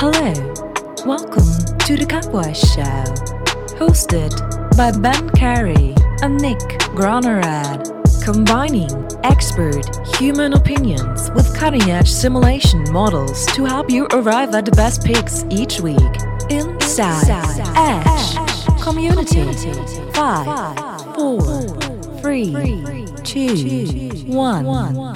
Hello, welcome to the Cowboy Show, hosted by Ben Carey and Nick Gronerad, combining expert human opinions with cutting edge simulation models to help you arrive at the best picks each week. Inside, Edge Community. Five, four, three, two, one.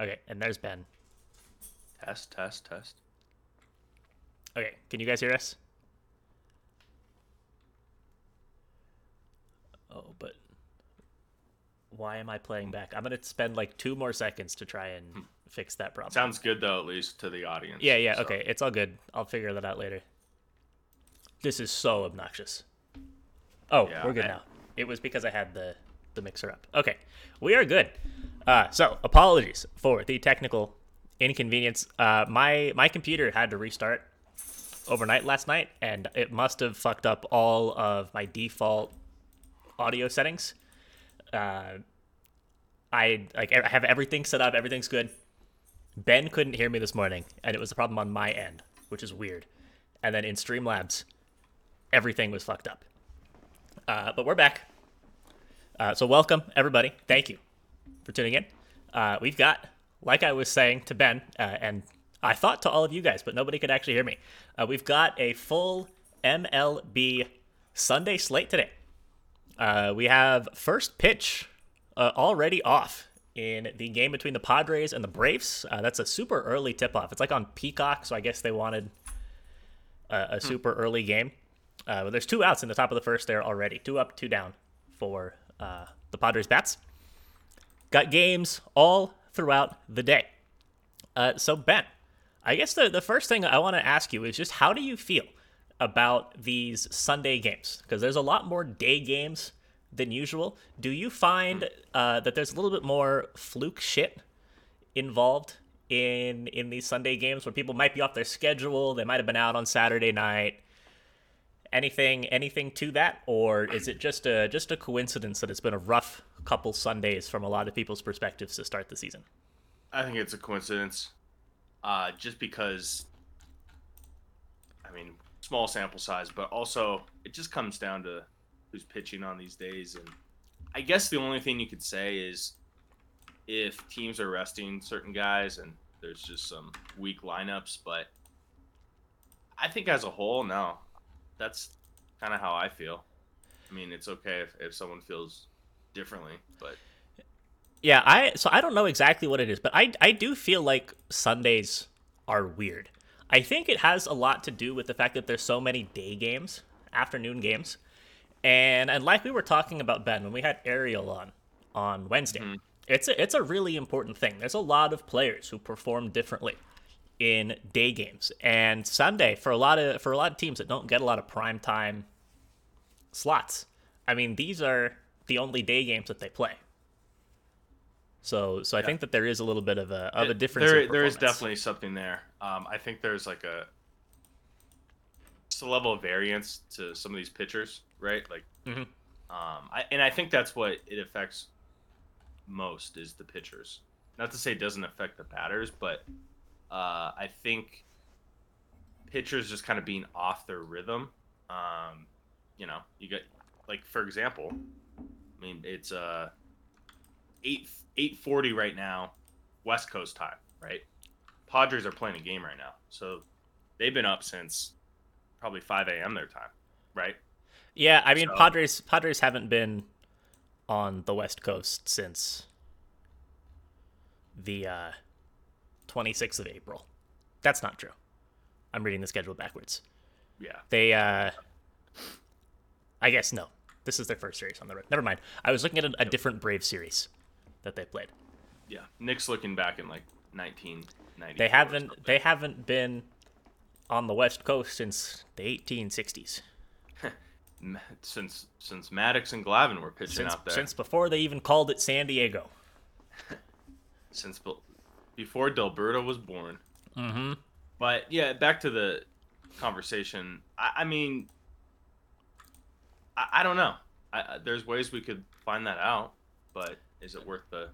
Okay, and there's Ben. Test, test, test. Okay, can you guys hear us? Oh, but why am I playing back? I'm gonna spend like two more seconds to try and hmm. fix that problem. Sounds good though, at least to the audience. yeah, yeah, so- okay, it's all good. I'll figure that out later. This is so obnoxious. Oh, Yeah, we're good I- now. It was because I had the the mixer up. Okay, we are good. Uh, so apologies for the technical inconvenience. Uh, my my computer had to restart overnight last night, and it must have fucked up all of my default audio settings. Uh, I like I have everything set up, everything's good. Ben couldn't hear me this morning, and it was a problem on my end, which is weird. And then in Streamlabs, everything was fucked up. Uh, but we're back. Uh, so welcome everybody. Thank you for tuning in. Uh, we've got, like I was saying to Ben, uh, and I thought to all of you guys, but nobody could actually hear me. Uh, we've got a full MLB Sunday slate today. Uh, we have first pitch uh, already off in the game between the Padres and the Braves. Uh, that's a super early tip off. It's like on Peacock, so I guess they wanted a, a super early game. Uh, but there's two outs in the top of the first there already. Two up, two down for uh, the Padres bats. Got games all throughout the day. Uh, so Ben, I guess the, the first thing I want to ask you is just how do you feel about these Sunday games? Because there's a lot more day games than usual. Do you find uh, that there's a little bit more fluke shit involved in in these Sunday games where people might be off their schedule, they might have been out on Saturday night? Anything anything to that, or is it just a just a coincidence that it's been a rough couple Sundays from a lot of people's perspectives to start the season? I think it's a coincidence. Uh, just because, I mean, small sample size, but also it just comes down to who's pitching on these days. And I guess the only thing you could say is if teams are resting certain guys and there's just some weak lineups, but I think as a whole, no. That's kind of how I feel. I mean, it's okay if, if someone feels differently, but Yeah, I so I don't know exactly what it is, but I I do feel like Sundays are weird. I think it has a lot to do with the fact that there's so many day games, afternoon games. And and like we were talking about Ben when we had Ariel on on Wednesday. Mm-hmm. It's a, it's a really important thing. There's a lot of players who perform differently in day games, and Sunday for a lot of for a lot of teams that don't get a lot of prime time slots. I mean, these are the only day games that they play. So, so I think that there is a little bit of a of a difference. There, there is definitely something there. Um, I think there's like a just a level of variance to some of these pitchers, right? Like, Mhm. um, I, and I think that's what it affects most is the pitchers. Not to say it doesn't affect the batters, but uh, I think pitchers just kind of being off their rhythm. Um, you know, you get like for example, I mean it's uh eight eight forty right now, West Coast time, right? Padres are playing a game right now, so they've been up since probably five a.m. their time, right? Yeah, I mean, So- Padres Padres haven't been on the West Coast since the uh, 26th of April. That's not true. I'm reading the schedule backwards. Yeah, They, uh, I guess no. This is their first series on the road. Never mind. I was looking at a, a different Brave series that they played. yeah. Nick's looking back in like nineteen ninety. They haven't. They haven't been on the West Coast since the 1860s. since since Maddux and Glavine were pitching Since out there. since before they even called it San Diego. since be- before Delberto was born. Mm-hmm. But yeah, back to the conversation. I, I mean, I, I don't know. I, I, there's ways we could find that out, but is it worth the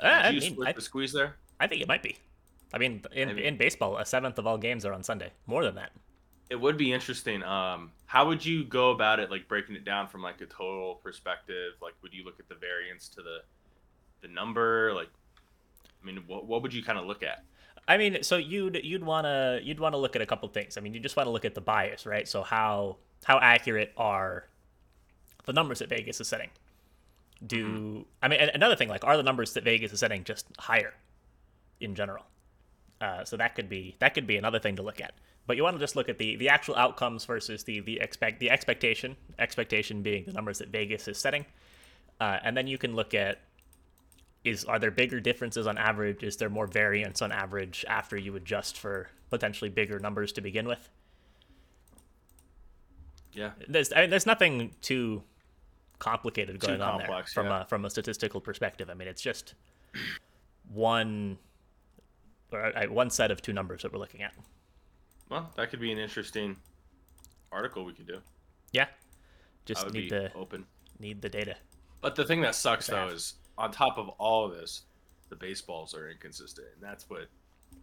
I juice mean, worth I, the squeeze there? I think it might be. I mean, in, Maybe. in baseball, a seventh of all games are on Sunday. More than that. It would be interesting. Um, how would you go about it? Like breaking it down from like a total perspective. Like, would you look at the variance to the the number? Like, I mean, what what would you kind of look at? I mean, so you'd you'd wanna you'd wanna look at a couple things. I mean, you just want to look at the bias, right? So how how accurate are the numbers that Vegas is setting? Do I mean another thing like are the numbers that Vegas is setting just higher in general? Uh, so that could be that could be another thing to look at. But you want to just look at the the actual outcomes versus the the expect the expectation expectation being the numbers that Vegas is setting, uh, and then you can look at is are there bigger differences on average? Is there more variance on average after you adjust for potentially bigger numbers to begin with? Yeah, There's I mean, there's nothing too complicated Too going on complex, there from yeah. a from a statistical perspective. I mean, it's just one or uh, one set of two numbers that we're looking at. well, that could be an interesting article we could do. Yeah, just need the open. need the data. But the thing that sucks though is on top of all of this, the baseballs are inconsistent, and that's what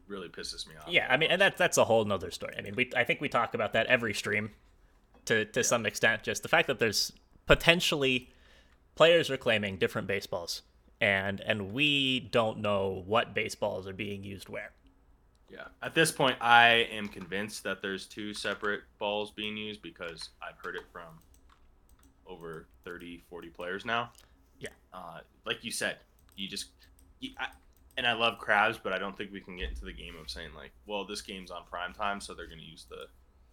really pisses me off. Yeah, I mean, and that's that's a whole nother story. I mean, we I think we talk about that every stream, to to some extent. Just the fact that there's potentially players are claiming different baseballs, and and we don't know what baseballs are being used where. Yeah. At this point, I am convinced that there's two separate balls being used because I've heard it from over 30, 40 players now. Yeah. Uh, like you said, you just, you, I, and I love crabs, but I don't think we can get into the game of saying like, well, this game's on prime time, so they're going to use the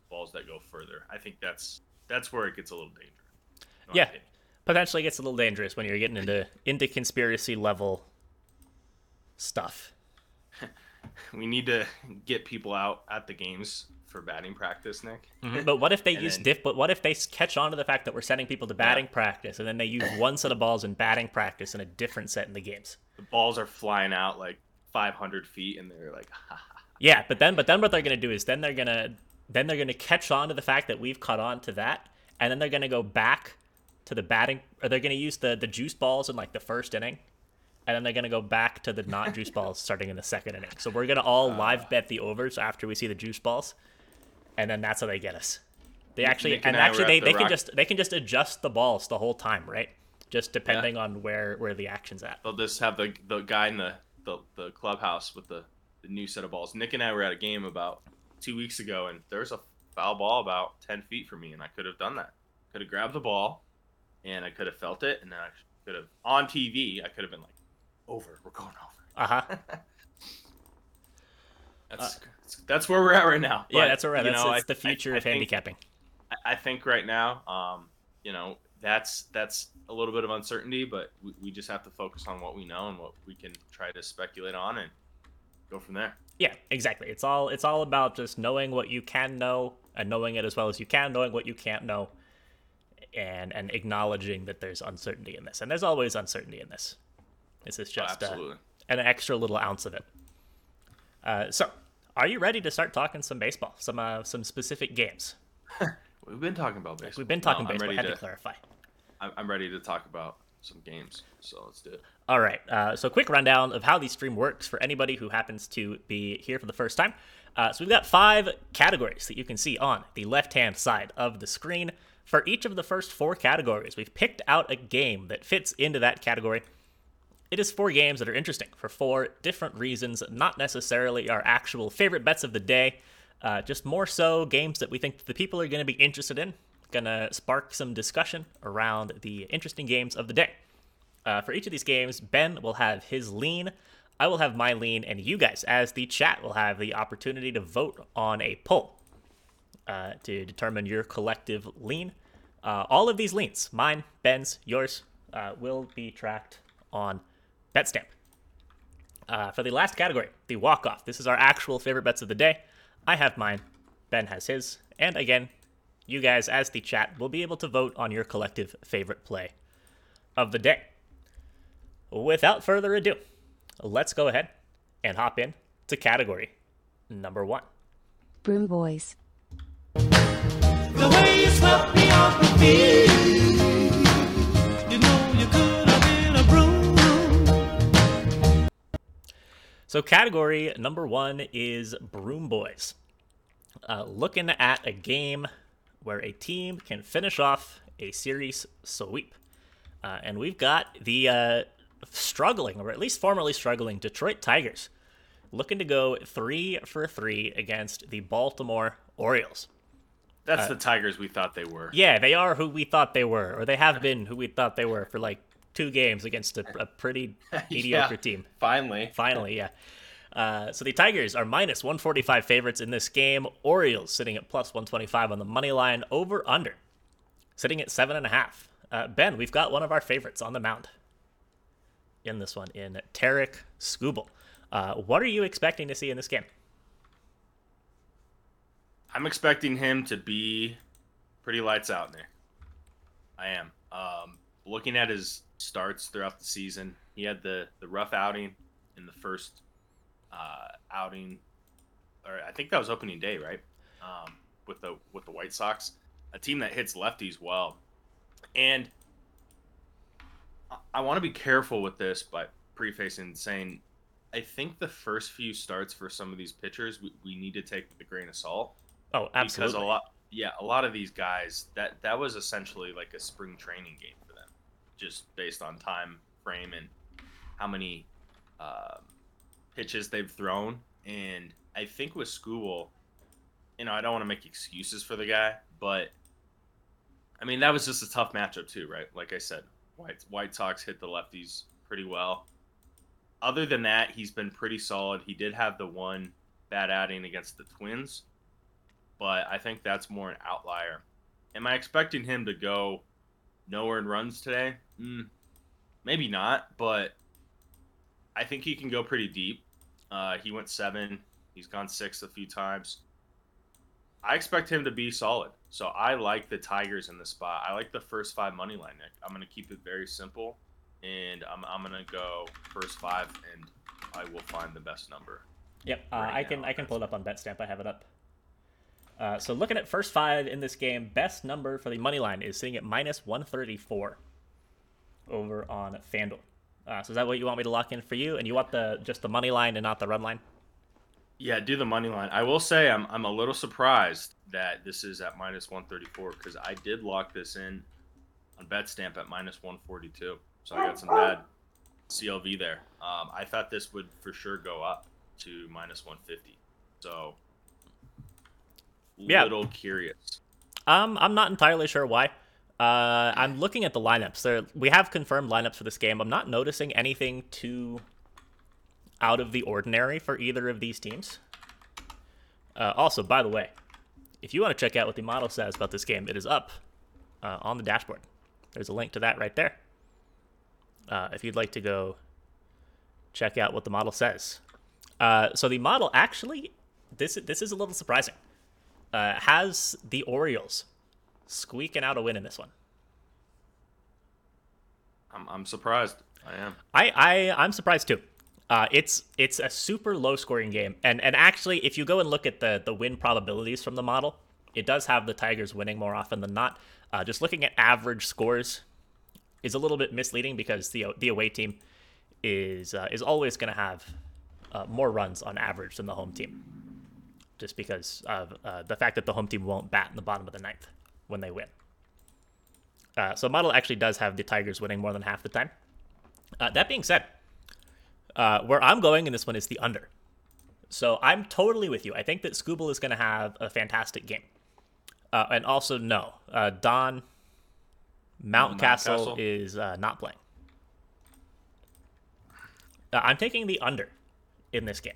balls that go further. I think that's that's where it gets a little dangerous. Yeah. opinion. Potentially gets a little dangerous when you're getting into into conspiracy level stuff. We need to get people out at the games for batting practice, Nick. Mm-hmm. But what if they use then- diff? But what if they catch on to the fact that we're sending people to batting practice, and then they use one set of balls in batting practice and a different set in the games? The balls are flying out like 500 feet, and they're like, Yeah, but then but then what they're gonna do is then they're gonna then they're gonna catch on to the fact that we've caught on to that, and then they're gonna go back to the batting, or they're gonna use the the juice balls in like the first inning, and then they're gonna go back to the not juice balls starting in the second inning. So we're gonna all uh. live bet the overs after we see the juice balls, and then that's how they get us. They actually Nick and and actually they, the they can just they can just adjust the balls the whole time, right? Just depending on where where the action's at. they'll just have the the guy in the the, the clubhouse with the, the new set of balls. Nick and I were at a game about two weeks ago, and there was a foul ball about 10 feet from me, and I could have done that. Could have grabbed the ball, and I could have felt it, and then I could have on TV. I could have been like, "Over, we're going over." Uh huh. That's that's where we're at right now. Yeah, But, that's all right. you That's, know, that's I- the future I- I of think- handicapping. I- I think right now, um, you know, that's that's a little bit of uncertainty, but we, we just have to focus on what we know and what we can try to speculate on and go from there. Yeah, exactly. It's all it's all about just knowing what you can know and knowing it as well as you can, knowing what you can't know, and and acknowledging that there's uncertainty in this. And there's always uncertainty in this. This is just uh, Absolutely. an extra little ounce of it. Uh, so, are you ready to start talking some baseball, some uh, some specific games? We've been talking about baseball. We've been talking No, baseball. I had to to- clarify. I'm ready to talk about some games. So let's do it. All right. Uh, so, quick rundown of how the stream works for anybody who happens to be here for the first time. Uh, so, we've got five categories that you can see on the left hand side of the screen. For each of the first four categories, we've picked out a game that fits into that category. It is four games that are interesting for four different reasons, not necessarily our actual favorite bets of the day, uh, just more so games that we think the people are going to be interested in, to spark some discussion around the interesting games of the day. Uh, for each of these games, Ben will have his lean, I will have my lean, and you guys, as the chat, will have the opportunity to vote on a poll uh, to determine your collective lean. Uh, all of these leans, mine, Ben's, yours, uh, will be tracked on BetStamp. Uh, for the last category, the walk off. This is our actual favorite bets of the day. I have mine, Ben has his, and again, you guys, as the chat, will be able to vote on your collective favorite play of the day. Without further ado, let's go ahead and hop in to category number one. Broom Boys. The way you swept me off my feet. You know you could have been a broom. So, category number one is Broom Boys. Uh, looking at a game where a team can finish off a series sweep. Uh, and we've got the uh, struggling, or at least formerly struggling, Detroit Tigers looking to go three for three against the Baltimore Orioles. That's the Tigers we thought they were. Yeah, they are who we thought they were, or they have been who we thought they were for like two games against a, a pretty mediocre Yeah, team. Finally. Finally, yeah. Uh, so the Tigers are minus 145 favorites in this game. Orioles sitting at plus 125 on the money line. Over under sitting at seven and a half. Uh, ben, we've got one of our favorites on the mound in this one in Tarik Skubal. Uh, what are you expecting to see in this game? I'm expecting him to be pretty lights out in there. I am. Um, looking at his starts throughout the season, he had the the rough outing in the first uh, outing, or I think that was opening day, right? Um, with the with the White Sox, a team that hits lefties well, and I, I want to be careful with this, but prefacing saying, I think the first few starts for some of these pitchers we, we need to take with a grain of salt Oh, absolutely. because a lot yeah a lot of these guys that that was essentially like a spring training game for them just based on time frame and how many um, pitches they've thrown and i think with Skubal you know i don't want to make excuses for the guy but i mean that was just a tough matchup too right like i said white white sox hit the lefties pretty well other than that he's been pretty solid he did have the one bad outing against the twins but I think that's more an outlier. Am I expecting him to go nowhere in runs today? Mm, maybe not, but I think he can go pretty deep. Uh, he went seven. He's gone six a few times. I expect him to be solid. So I like the Tigers in the spot. I like the first five money line, Nick. I'm going to keep it very simple, and I'm, I'm going to go first five, and I will find the best number. Yep, uh, right I can I can pull it up on BetStamp. I have it up. Uh, so looking at first five in this game, best number for the money line is sitting at minus 134 over on FanDuel. Uh, so is that what you want me to lock in for you? And you want the just the money line and not the run line? Yeah, do the money line. I will say I'm I'm a little surprised that this is at minus 134 because I did lock this in on BetStamp at minus 142. So I got some bad CLV there. Um, I thought this would for sure go up to minus 150. So Yeah. little curious. Um, I'm not entirely sure why. Uh, I'm looking at the lineups. There, we have confirmed lineups for this game. I'm not noticing anything too out of the ordinary for either of these teams. Uh, also, by the way, if you want to check out what the model says about this game, it is up uh, on the dashboard. There's a link to that right there. Uh, if you'd like to go check out what the model says. Uh, so the model actually, this this is a little surprising. Uh, has the Orioles squeaking out a win in this one. I'm, I'm surprised. I am. I, I I'm surprised too. Uh, it's it's a super low scoring game, and and actually, if you go and look at the the win probabilities from the model, it does have the Tigers winning more often than not. Uh, just looking at average scores is a little bit misleading because the the away team is uh, is always going to have uh, more runs on average than the home team, just because of uh, the fact that the home team won't bat in the bottom of the ninth when they win. Uh, so model actually does have the Tigers winning more than half the time. Uh, that being said, uh, where I'm going in this one is the under. So I'm totally with you. I think that Skubal is going to have a fantastic game. Uh, and also, no, uh, Don Mountcastle Mountcastle? is uh, not playing. Uh, I'm taking the under in this game.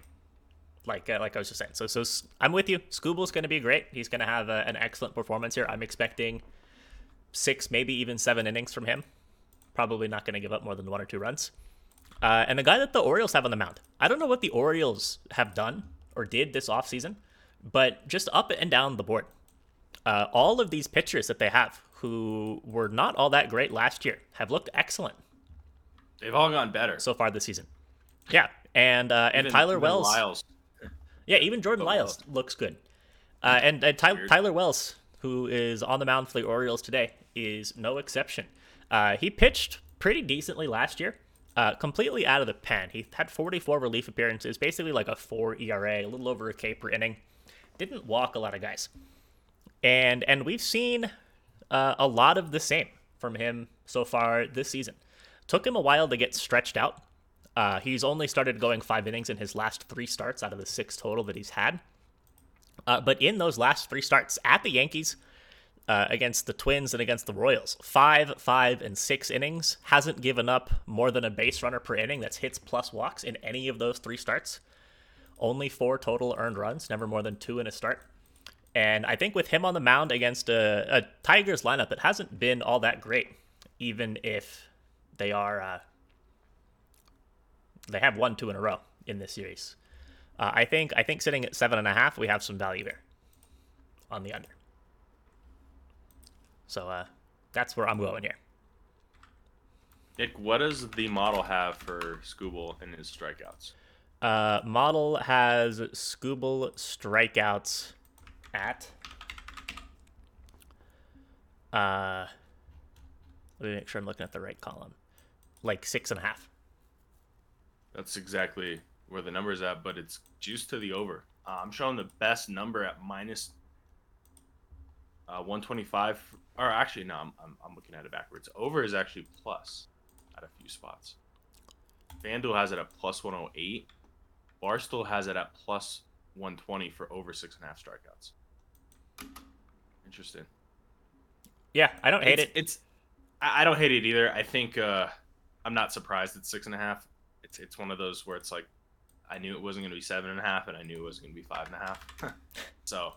Like uh, like I was just saying. So so I'm with you. Skubal's going to be great. He's going to have a, an excellent performance here. I'm expecting six, maybe even seven innings from him. Probably not going to give up more than one or two runs. Uh, and the guy that the Orioles have on the mound, I don't know what the Orioles have done or did this offseason, but just up and down the board. Uh, all of these pitchers that they have who were not all that great last year have looked excellent They've all gotten better. so far this season. Yeah, and uh, and Even- Tyler even Wells, Lyles. Yeah, even Jordan Oh, Lyles looks good. Uh, and and Ty- Tyler Wells, who is on the mound for the Orioles today, is no exception. Uh, he pitched pretty decently last year, uh, completely out of the pen. He had 44 relief appearances, basically like a 4 ERA, a little over a K per inning. Didn't walk a lot of guys. And and we've seen uh, a lot of the same from him so far this season. Took him a while to get stretched out. Uh, he's only started going five innings in his last three starts out of the six total that he's had. Uh, but in those last three starts at the Yankees, uh, against the Twins and against the Royals, five, five, and six innings, hasn't given up more than a base runner per inning. That's hits plus walks in any of those three starts. Only four total earned runs, never more than two in a start. And I think with him on the mound against a, a Tigers lineup that hasn't been all that great, even if they are uh, they have won two in a row in this series. Uh, I think I think sitting at seven and a half, we have some value there on the under. So uh, that's where I'm going here. Nick, what does the model have for Skubal and his strikeouts? Uh, model has Skubal strikeouts at. Uh, let me make sure I'm looking at the right column. Like six and a half. That's exactly where the number is at, but it's juiced to the over. Uh, I'm showing the best number at minus uh, 125. Or actually, no, I'm, I'm, I'm looking at it backwards. Over is actually plus at a few spots. FanDuel has it at plus 108. Barstool has it at plus 120 for over six and a half strikeouts. Interesting. Yeah, I don't hate it's, it. It's I I don't hate it either. I think uh, I'm not surprised it's six and a half. It's it's one of those where it's like I knew it wasn't going to be seven and a half, and I knew it wasn't going to be five and a half. so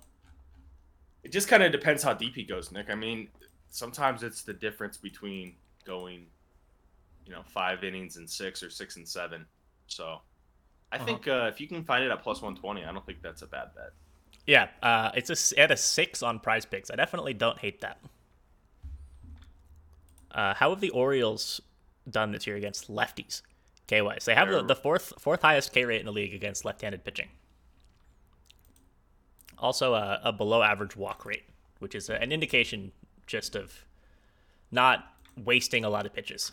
it just kind of depends how deep he goes, Nick. I mean, sometimes it's the difference between going, you know, five innings and six or six and seven. So I Uh-huh. think uh, if you can find it at plus 120, I don't think that's a bad bet. Yeah, uh, it's a at a six on Prize Picks. I definitely don't hate that. Uh, how have the Orioles done this year against lefties? K wise, they have the, the fourth fourth highest K rate in the league against left-handed pitching. Also, a, a below average walk rate, which is a, an indication just of not wasting a lot of pitches.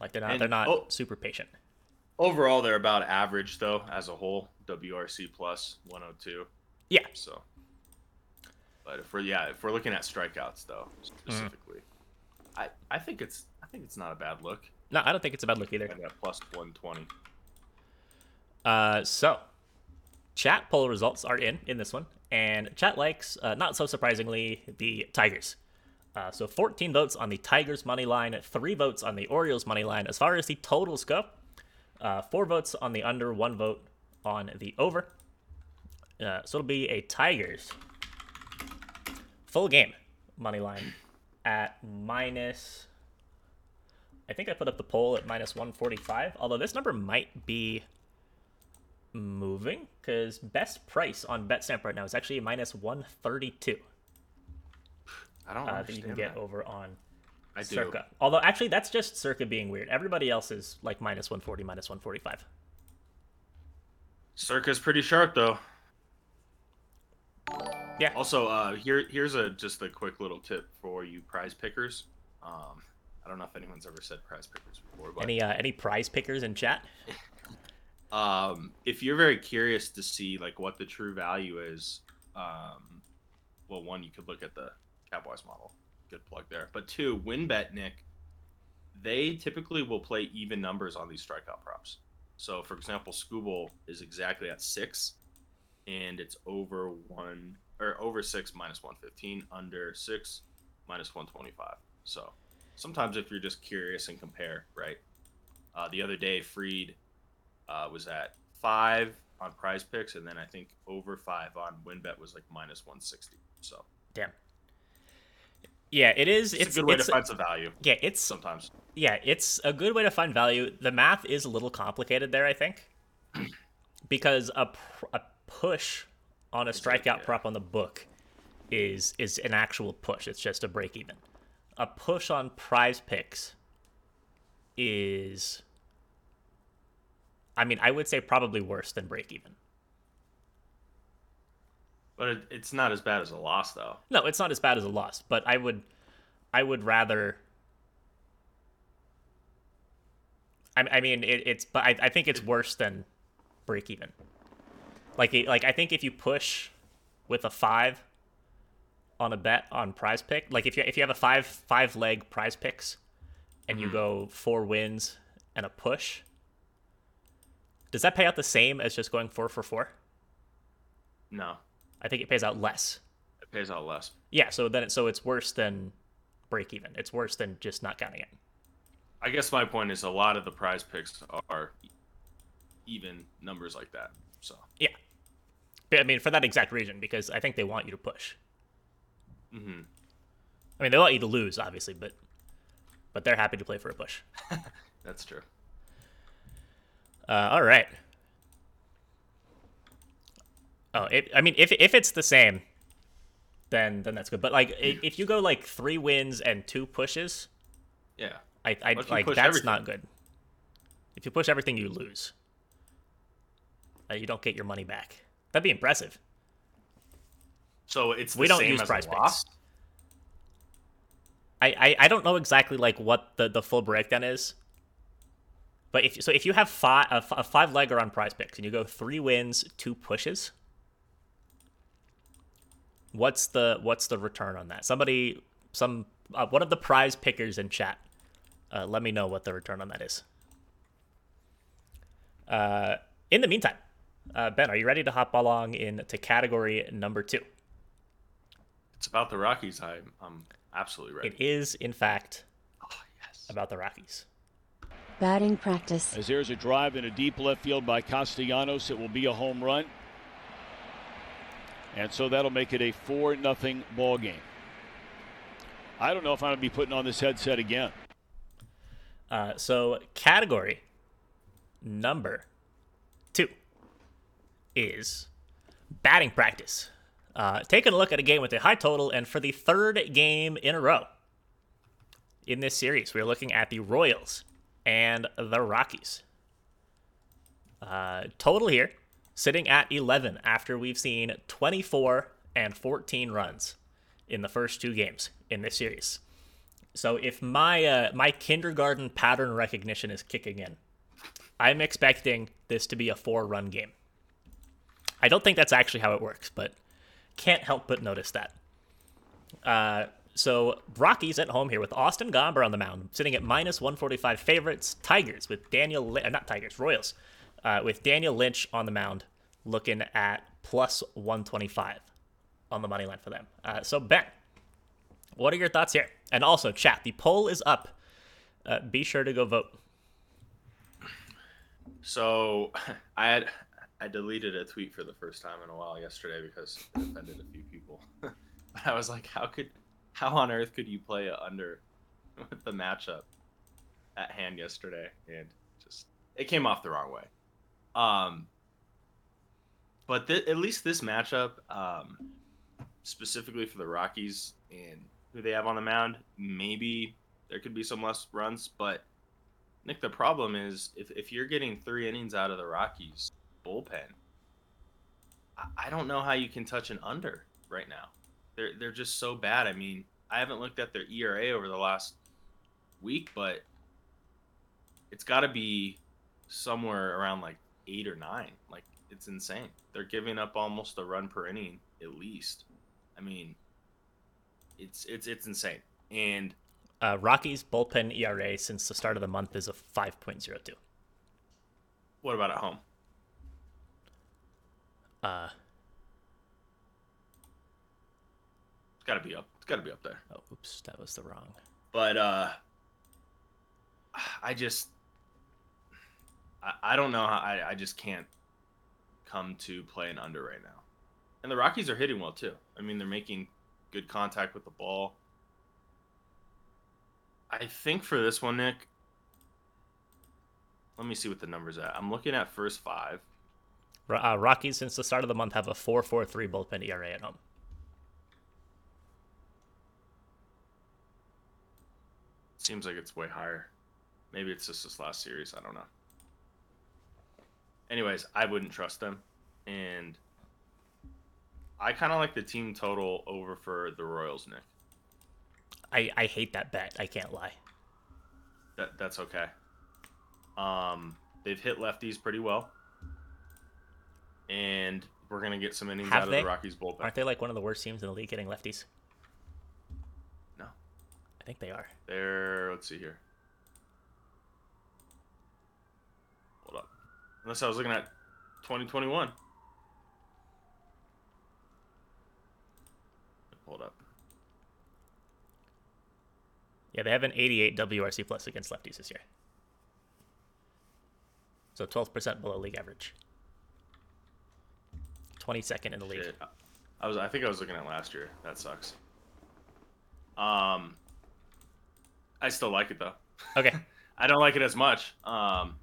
Like they're not And- they're not oh. super patient. Overall, they're about average though as a whole. WRC plus 102. Yeah, So, but if we're yeah, if we're looking at strikeouts though mm-hmm. specifically, I I think it's I think it's not a bad look. No, I don't think it's a bad look either. And at plus 120. Uh, so, chat poll results are in in this one, and chat likes, uh, not so surprisingly, the Tigers. Uh, so 14 votes on the Tigers money line, three votes on the Orioles money line. As far as the totals go, uh, four votes on the under, one vote on the over. Uh, so it'll be a Tigers full game money line at minus. I think I put up the poll at minus 145, although this number might be moving because best price on BetStamp right now is actually minus 132 I don't uh, that understand you can get that. over on I do. Circa. Although actually that's just Circa being weird. Everybody else is like minus 140, minus 145. Circa's pretty sharp though. Yeah. Also, uh, here here's a just a quick little tip for you prize pickers. Um, I don't know if anyone's ever said prize pickers before, but Any uh, any prize pickers in chat? um, if you're very curious to see like what the true value is, um, well, one you could look at the Cowboys model. Good plug there. But two, WynnBET Nick, they typically will play even numbers on these strikeout props. So, for example, Skubal is exactly at six, and it's over one or over six minus one fifteen, under six minus one twenty five. So, sometimes if you're just curious and compare, right? Uh, the other day, Fried uh, was at five on Prize Picks, and then I think over five on WynnBET was like minus one sixty. So, Damn. Yeah, it is. it's, It's, a good way to find some value Yeah, it's sometimes. yeah, it's a good way to find value. The math is a little complicated there, I think, because a pr- a push on a strikeout yeah. prop on the book is is an actual push. It's just a break even. A push on Prize Picks is, I mean, I would say probably worse than break even. But it, it's not as bad as a loss, though. No, it's not as bad as a loss, but I would, I would rather. I, I mean, it, it's, but I, I think it's worse than break even. Like, like I think if you push with a five on a bet on Prize Pick, like if you if you have a five five leg Prize Picks, and you mm-hmm. go four wins and a push, does that pay out the same as just going four for four? No, I think it pays out less. it pays out less. Yeah, so then it, so it's worse than break even. It's worse than just not counting it. I guess my point is a lot of the Prize Picks are even numbers like that. So, Yeah. I mean, for that exact reason, because I think they want you to push. Hmm I mean, they want you to lose, obviously, but but they're happy to play for a push. that's true. Uh, all right. Oh, it, I mean, if if it's the same, then then that's good. But like, if you go like three wins and two pushes, Yeah. I, I What if you like that's everything? not good. If you push everything, you lose. Uh, you don't get your money back. That'd be impressive. So it's We don't use Prize Picks. I, I, I don't know exactly like what the, the full breakdown is. But if so, if you have five a, a five legger on Prize Picks and you go three wins, two pushes, what's the what's the return on that? Somebody, some uh, one of the prize pickers in chat, uh, let me know what the return on that is. Uh, in the meantime, uh, Ben, are you ready to hop along into category number two? It's about the Rockies. I'm I'm absolutely ready. It is, in fact, oh, yes. about the Rockies. Batting practice. As there's a drive in a deep left field by Castellanos, it will be a home run. And so that'll make it a 4 nothing ball game. I don't know if I'm going to be putting on this headset again. Uh, so category number two is batting practice. Uh, taking a look at a game with a high total, and for the third game in a row in this series, we're looking at the Royals and the Rockies. Uh, total here sitting at 11 after we've seen 24 and 14 runs in the first two games in this series. So if my uh, my kindergarten pattern recognition is kicking in, I'm expecting this to be a four-run game. I don't think that's actually how it works, but can't help but notice that. Uh, so Rockies at home here with Austin Gomber on the mound, sitting at minus 145 favorites. Tigers with Daniel, uh, not Tigers, Royals, uh, with Daniel Lynch on the mound, looking at plus 125 on the money line for them. Uh, so Ben, what are your thoughts here? And also, chat, the poll is up. Uh, be sure to go vote. So I had I deleted a tweet for the first time in a while yesterday because it offended a few people. but I was like, how could how on earth could you play a under with the matchup at hand yesterday and just it came off the wrong way. Um, but th- at least this matchup, um, specifically for the Rockies and who they have on the mound, maybe there could be some less runs. But Nick, the problem is if, if you're getting three innings out of the Rockies bullpen, I, I don't know how you can touch an under right now. They're they're just so bad. I mean, I haven't looked at their ERA over the last week, but it's got to be somewhere around like eight or nine. Like it's insane. They're giving up almost a run per inning at least. I mean, it's it's it's insane. And Uh, Rockies bullpen ERA since the start of the month is a 5.02. what about at home? Uh, It's got to be up. It's got to be up there. oh, oops, that was the wrong. But uh, I just I, I don't know how I, I just can't come to play an under right now. And the Rockies are hitting well too. I mean, they're making good contact with the ball. I think for this one, Nick. Let me see what the numbers at. I'm looking at first five. Uh, Rockies since the start of the month have a 4.43 bullpen ERA at home. Seems like it's way higher. Maybe it's just this last series. I don't know. Anyways, I wouldn't trust them, and I kind of like the team total over for the Royals, Nick. I, I hate that bet. I can't lie. That that's okay. Um, they've hit lefties pretty well, and we're gonna get some innings Have out they? of the Rockies bullpen. Aren't they like one of the worst teams in the league getting lefties? No, I think they are. they're let's see here. Hold up, unless I was looking at 2021. Hold up. Yeah, they have an 88 WRC plus against lefties this year. So 12% below league average. 22nd in the league. Shit. I was I think I was looking at last year. That sucks. Um I still like it though. Okay. I don't like it as much. Um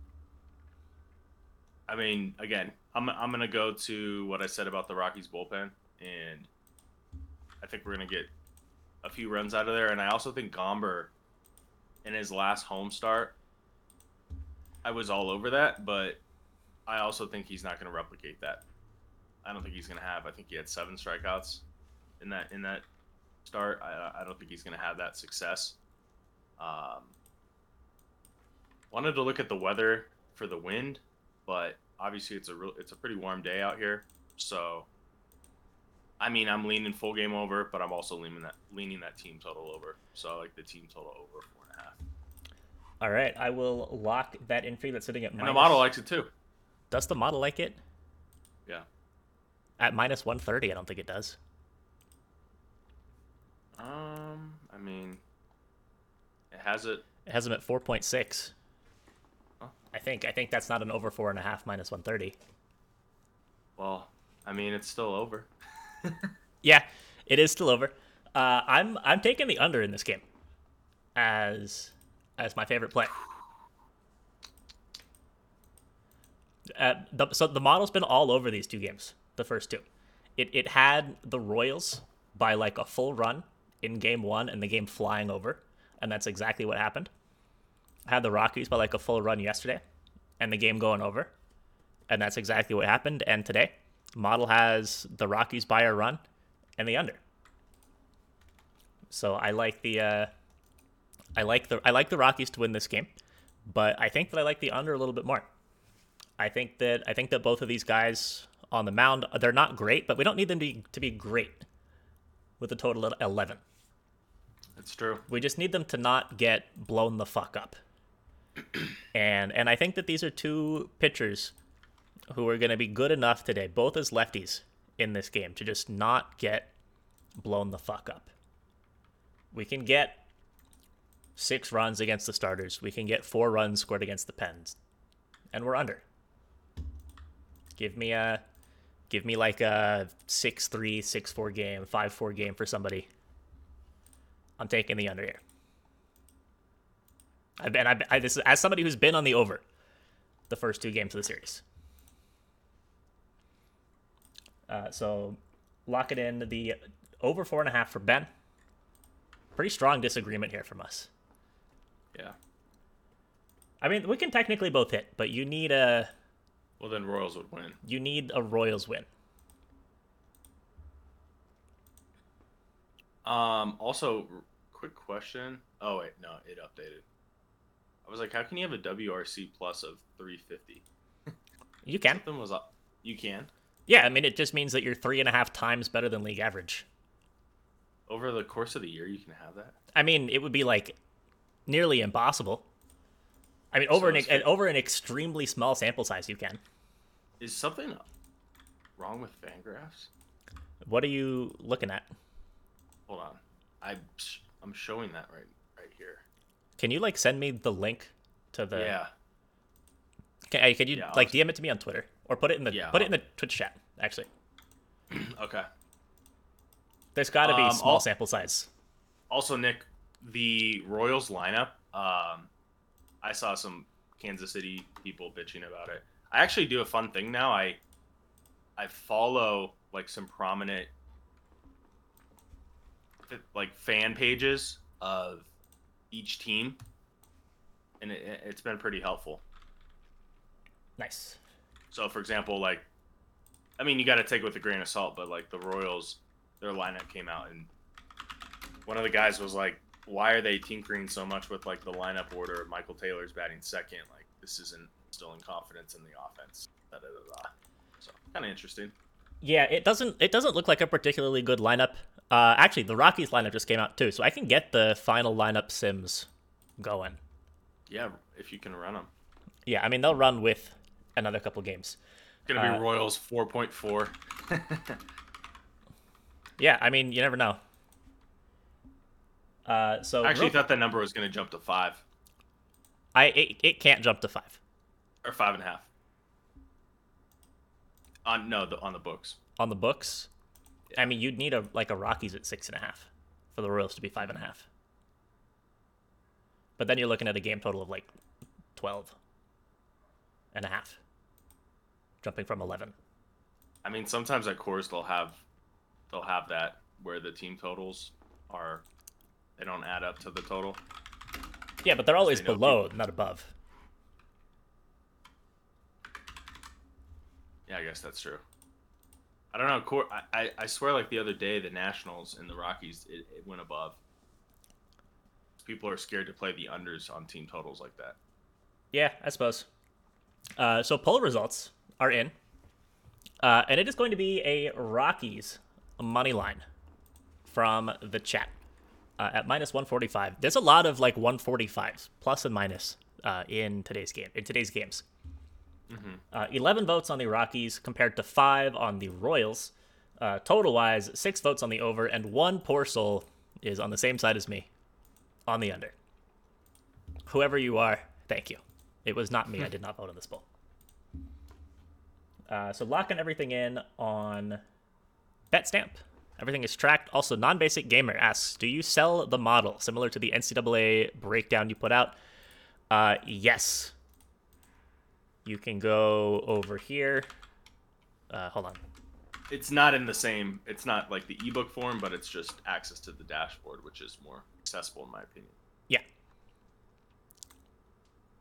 I mean, again, I'm I'm going to go to what I said about the Rockies bullpen and I think we're going to get a few runs out of there and I also think Gomber in his last home start I was all over that, but I also think he's not going to replicate that. I don't think he's going to have. I think he had seven strikeouts in that in that start. I, I don't think he's going to have that success. Um, wanted to look at the weather for the wind, but obviously it's a real, it's a pretty warm day out here. So, I mean, I'm leaning full game over, but I'm also leaning that leaning that team total over. So I like the team total over four and a half. All right. I will lock that in for you. That's sitting at And the model likes it too. Does the model like it? Yeah. At minus 130, I don't think it does. Um, I mean, it has it. It has them at 4.6. Huh. I think. I think that's not an over four and a half minus 130. Well, I mean, it's still over. Yeah, it is still over. Uh, I'm I'm taking the under in this game as as my favorite play. Uh, the, so the model's been all over these two games, the first two. It it had the Royals by like a full run in game one and the game flying over, and that's exactly what happened. Had the Rockies by like a full run yesterday, and the game going over, and that's exactly what happened. And today, model has the Rockies by a run and the under. So I like the uh, I like the I like the Rockies to win this game, but I think that I like the under a little bit more. I think that I think that both of these guys on the mound they're not great, but we don't need them to be, to be great with a total of 11. It's true. We just need them to not get blown the fuck up. and and I think that these are two pitchers who are going to be good enough today, both as lefties in this game, to just not get blown the fuck up. We can get six runs against the starters. We can get four runs scored against the Pens, and we're under. Give me a, give me like a six three, six four game, five four game for somebody. I'm taking the under here. I've been, I've, I, this is, as somebody who's been on the over the first two games of the series. Uh, so lock it in the over four and a half for Ben. Pretty strong disagreement here from us. Yeah. I mean, we can technically both hit, but you need a Well, then Royals would win. you need a Royals win. Um. Also, quick question. Oh wait, no, it updated. I was like, how can you have a WRC plus of 350? You can. Something was up. You can Yeah, I mean, it just means that you're three and a half times better than league average. over the course of the year. You can have that. I mean, it would be like nearly impossible. I mean, over So an, over an extremely small sample size, you can. Is something wrong with Fangraphs? What are you looking at? Hold on. I I'm showing that right right here. Can you like send me the link to the? yeah. Can, uh, can you Yeah, I'll like DM it to me on Twitter or put it in the Yeah, put it in the Twitch chat? Actually, Okay. there's got to be Um, small I'll- sample size. Also, Nick, the Royals lineup. Um, I saw some Kansas City people bitching about it. I actually do a fun thing now. I I follow like some prominent like fan pages of each team, and it, it's been pretty helpful. Nice. So, for example, like, I mean, you got to take it with a grain of salt, but like the Royals, their lineup came out, and one of the guys was like, "Why are they tinkering so much with like the lineup order? Michael Taylor's batting second. Like, this isn't instilling confidence in the offense." Da, da, da, da. So, kind of interesting. Yeah, it doesn't it doesn't look like a particularly good lineup. Uh, actually, the Rockies lineup just came out too, so I can get the final lineup sims going. Yeah, if you can run them. Yeah, I mean they'll run with another couple games. It's Gonna be Uh, Royals 4.4. Yeah, I mean you never know. Uh, so I actually real- thought that number was gonna jump to five I it, it can't jump to five or five and a half. On no, the on the books. on the books. I mean you'd need a like a Rockies at six and a half for the Royals to be five and a half. But then you're looking at a game total of like 12 and a half, jumping from 11. I mean, sometimes at course they'll have they'll have that where the team totals are they don't add up to the total. Yeah, but they're always they below, not above. Yeah, I guess that's true. I don't know. Cor- I, I, I swear, like the other day, the Nationals and the Rockies, it, it went above. People are scared to play the unders on team totals like that. Yeah, I suppose. Uh, so poll results are in, uh, and it is going to be a Rockies money line from the chat uh, at minus 145. There's a lot of like 145s plus and minus uh, in today's game in today's games. Uh, 11 votes on the Rockies compared to five on the Royals. Uh, total wise, six votes on the over, and one poor soul is on the same side as me on the under. Whoever you are, thank you. It was not me. I did not vote on this poll. Uh, so locking everything in on BetStamp. Everything is tracked. Also, non-basic gamer asks, "Do you sell the model similar to the NCAA breakdown you put out?" Uh, yes. You can go over here. Uh, hold on. It's not in the same. It's not like the ebook form, but it's just access to the dashboard, which is more accessible in my opinion. Yeah.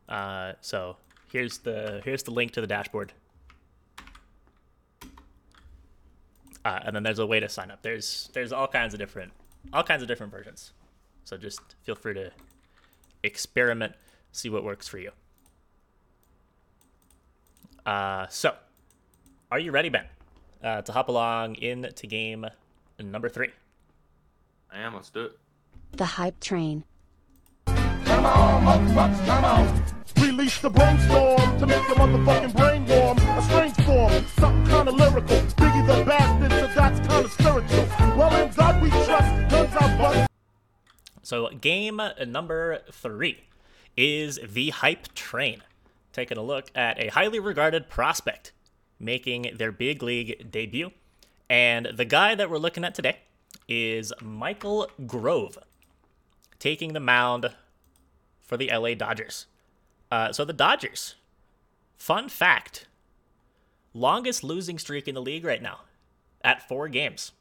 Uh, so here's the here's the link to the dashboard. Uh, and then there's a way to sign up. There's there's all kinds of different all kinds of different versions. So just feel free to experiment, see what works for you. Uh, so are you ready, Ben, uh, to hop along into game number three? I am. Let's do it. The hype train. Release the brainstorm to make your motherfucking brain warm. A strange form, something kinda lyrical. Biggie the bastard, so that's kinda spiritual. Well, in God we trust, guns out bust. So, game number three is the Hype Train. Taking a look at a highly regarded prospect making their big league debut. And the guy that we're looking at today is Michael Grove. taking the mound for the LA Dodgers. Uh, so the Dodgers, fun fact, longest losing streak in the league right now at four games.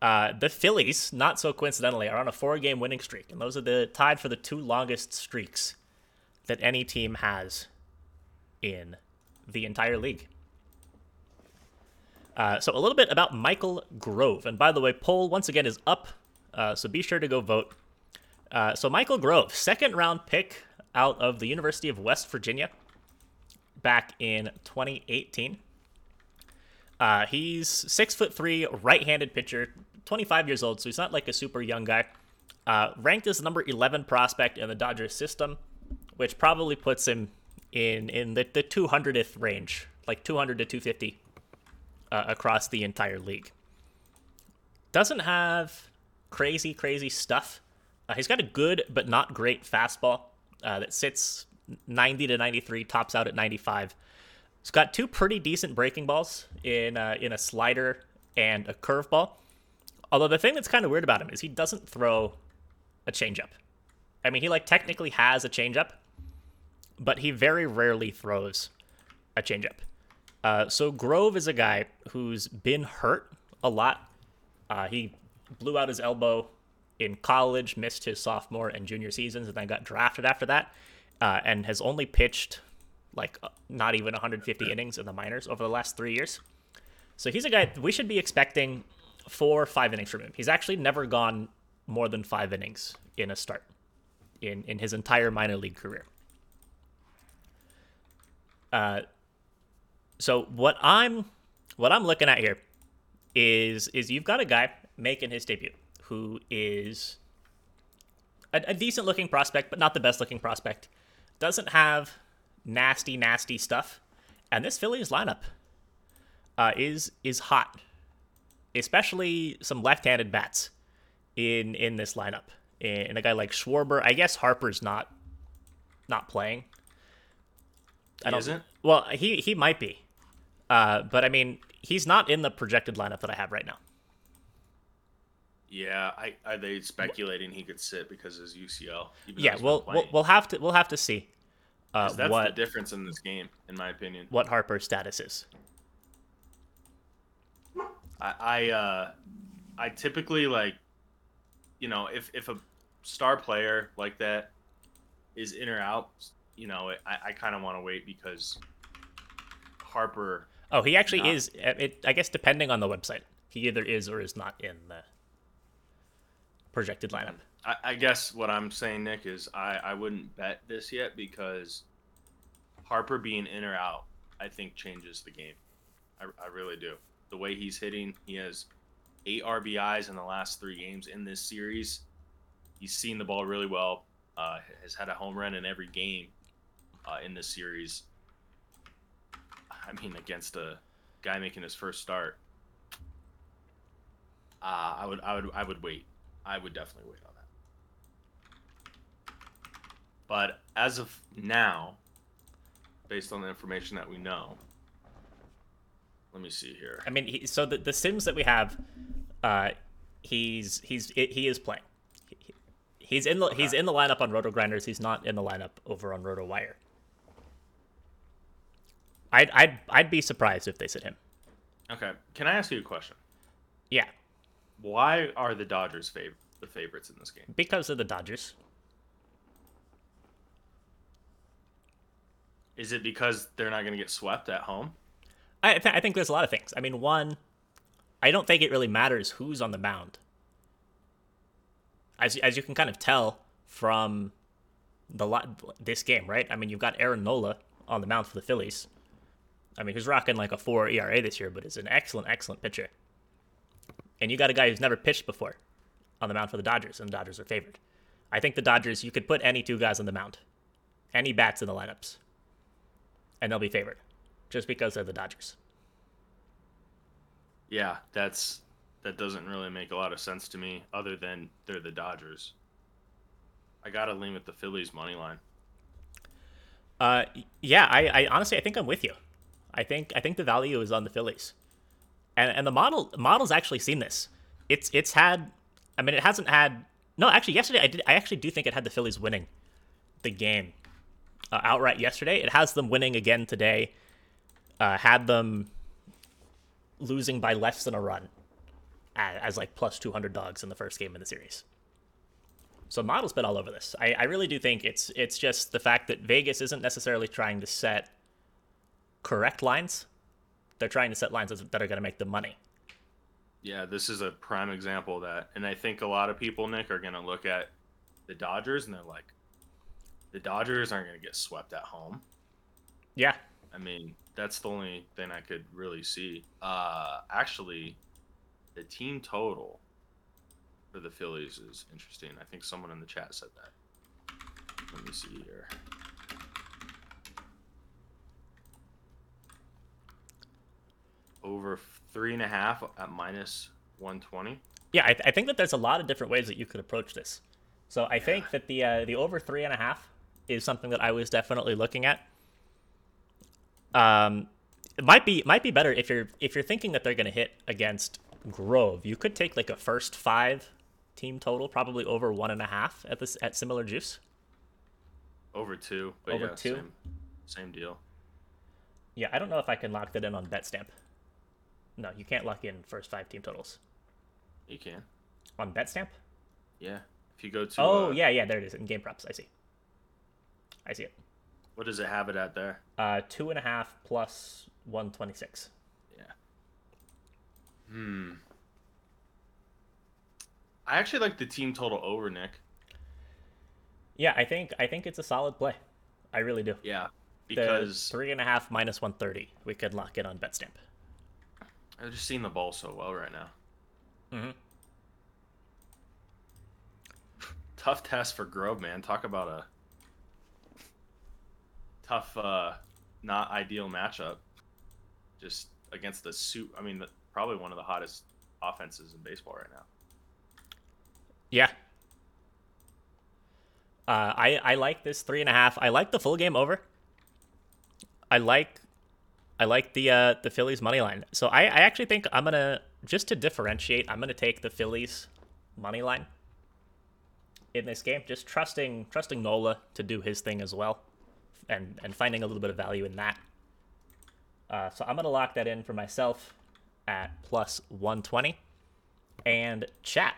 Uh, the Phillies, not so coincidentally, are on a four game winning streak, and those are the tied for the two longest streaks that any team has in the entire league. Uh, so a little bit about Michael Grove, and by the way, poll once again is up, uh, so be sure to go vote. Uh, so Michael Grove, second round pick out of the University of West Virginia, back in 2018. Uh, he's six foot three, right-handed pitcher, 25 years old, so he's not like a super young guy. Uh, ranked as number 11 prospect in the Dodgers system, which probably puts him in in the, the 200th range, like 200 to 250 uh, across the entire league. Doesn't have crazy, crazy stuff. Uh, he's got a good but not great fastball uh, that sits 90 to 93, tops out at 95. It's got two pretty decent breaking balls in uh, in a slider and a curveball. Although the thing that's kind of weird about him is he doesn't throw a changeup. I mean, he like technically has a changeup, but he very rarely throws a changeup. Uh, so Grove is a guy who's been hurt a lot. Uh, he blew out his elbow in college, missed his sophomore and junior seasons, and then got drafted after that, uh, and has only pitched like uh, not even 150 innings in the minors over the last three years. So he's a guy we should be expecting four, five innings from him. He's actually never gone more than five innings in a start in in his entire minor league career. Uh, so what I'm what I'm looking at here is is you've got a guy making his debut who is a, a decent looking prospect, but not the best looking prospect. Doesn't have nasty, nasty stuff, and this Phillies lineup uh, is is hot, especially some left-handed bats in in this lineup. And a guy like Schwarber, I guess Harper's not not playing. I don't. isn't? Well, he he might be, uh, but I mean, he's not in the projected lineup that I have right now. Yeah, I are they speculating he could sit because of his UCL? Yeah, we'll, we'll we'll have to we'll have to see uh, that's what the difference in this game, in my opinion. what Harper's status is. I I, uh, I typically like, you know, if if a star player like that is in or out, you know, I, I kind of want to wait because Harper. Oh, he actually Not- is. It, I guess depending on the website, he either is or is not in the projected lineup. I, I guess what I'm saying, Nick, is I I wouldn't bet this yet because Harper being in or out, I think changes the game. I, I really do. The way he's hitting, he has eight RBIs in the last three games in this series. He's seen the ball really well. Uh, has had a home run in every game uh, in this series. I mean, against a guy making his first start, uh, I would, I would, I would wait. I would definitely wait on that. But as of now, based on the information that we know, let me see here. I mean, he, so the, the Sims that we have, uh, he's he's he is playing. He- He's in the he's in the lineup on RotoGrinders. He's not in the lineup over on RotoWire. I'd I'd I'd be surprised if they sit him. Okay, can I ask you a question? Yeah, Why are the Dodgers fav- the favorites in this game? because of the Dodgers. Is it because they're not going to get swept at home? I th- I think there's a lot of things. I mean, one, I don't think it really matters who's on the mound. As as you can kind of tell from the lot this game, right? I mean, you've got Aaron Nola on the mound for the Phillies. I mean, he's rocking like a four ERA this year, but is an excellent, excellent pitcher. And you got a guy who's never pitched before on the mound for the Dodgers, and the Dodgers are favored. I think the Dodgers, you could put any two guys on the mound, any bats in the lineups, and they'll be favored, just because they're the Dodgers. Yeah, that's that doesn't really make a lot of sense to me other than they're the Dodgers. I got to lean with the Phillies money line. Uh, yeah, I, I honestly I think I'm with you. I think I think the value is on the Phillies, and and the model model's actually seen this. It's it's had, I mean, it hasn't had No, actually, yesterday I did. I actually do think it had the Phillies winning the game uh, outright yesterday. It has them winning again today. Uh, had them losing by less than a run as, as like plus 200 dogs in the first game of the series. So model's been all over this. I, I really do think it's it's just the fact that Vegas isn't necessarily trying to set correct lines. They're trying to set lines that are going to make them money. Yeah, this is a prime example of that. And I think a lot of people, Nick, are going to look at the Dodgers and they're like, the Dodgers aren't going to get swept at home. Yeah, I mean, that's the only thing I could really see. Uh, actually, the team total for the Phillies is interesting. I think someone in the chat said that. Let me see here. Over three and a half at minus 120. yeah. I, I think that there's a lot of different ways that you could approach this. So I think that the uh, the over three and a half is something that I was definitely looking at. Um, it might be might be better if you're if you're thinking that they're going to hit against Grove. You could take like a first five team total, probably over one and a half at this at similar juice. Over two. But Over yeah, two? Same, same deal. Yeah, I don't know if I can lock that in on BetStamp. No, you can't lock in first five team totals You can. on BetStamp. Yeah. If you go to. Oh uh, yeah, yeah, there it is in game props. I see. I see it. What does it have it at there? Uh, two and a half plus one twenty six. Yeah. Hmm. I actually like the team total over, Nick. Yeah, I think I think it's a solid play. I really do. Yeah. The Because three and a half minus one thirty, we could lock in on BetStamp. I've just seen the ball so well right now. Mm-hmm. Tough test for Grove, man. Talk about a tough, uh, not ideal matchup. Just against the suit. I mean, the, probably one of the hottest offenses in baseball right now. Yeah. Uh, I I like this three and a half. I like the full game over. I like, I like the uh, the Phillies money line. So I, I actually think I'm gonna just to differentiate. I'm gonna take the Phillies money line in this game. Just trusting trusting Nola to do his thing as well, and and finding a little bit of value in that. Uh, so I'm gonna lock that in for myself at plus 120, and chat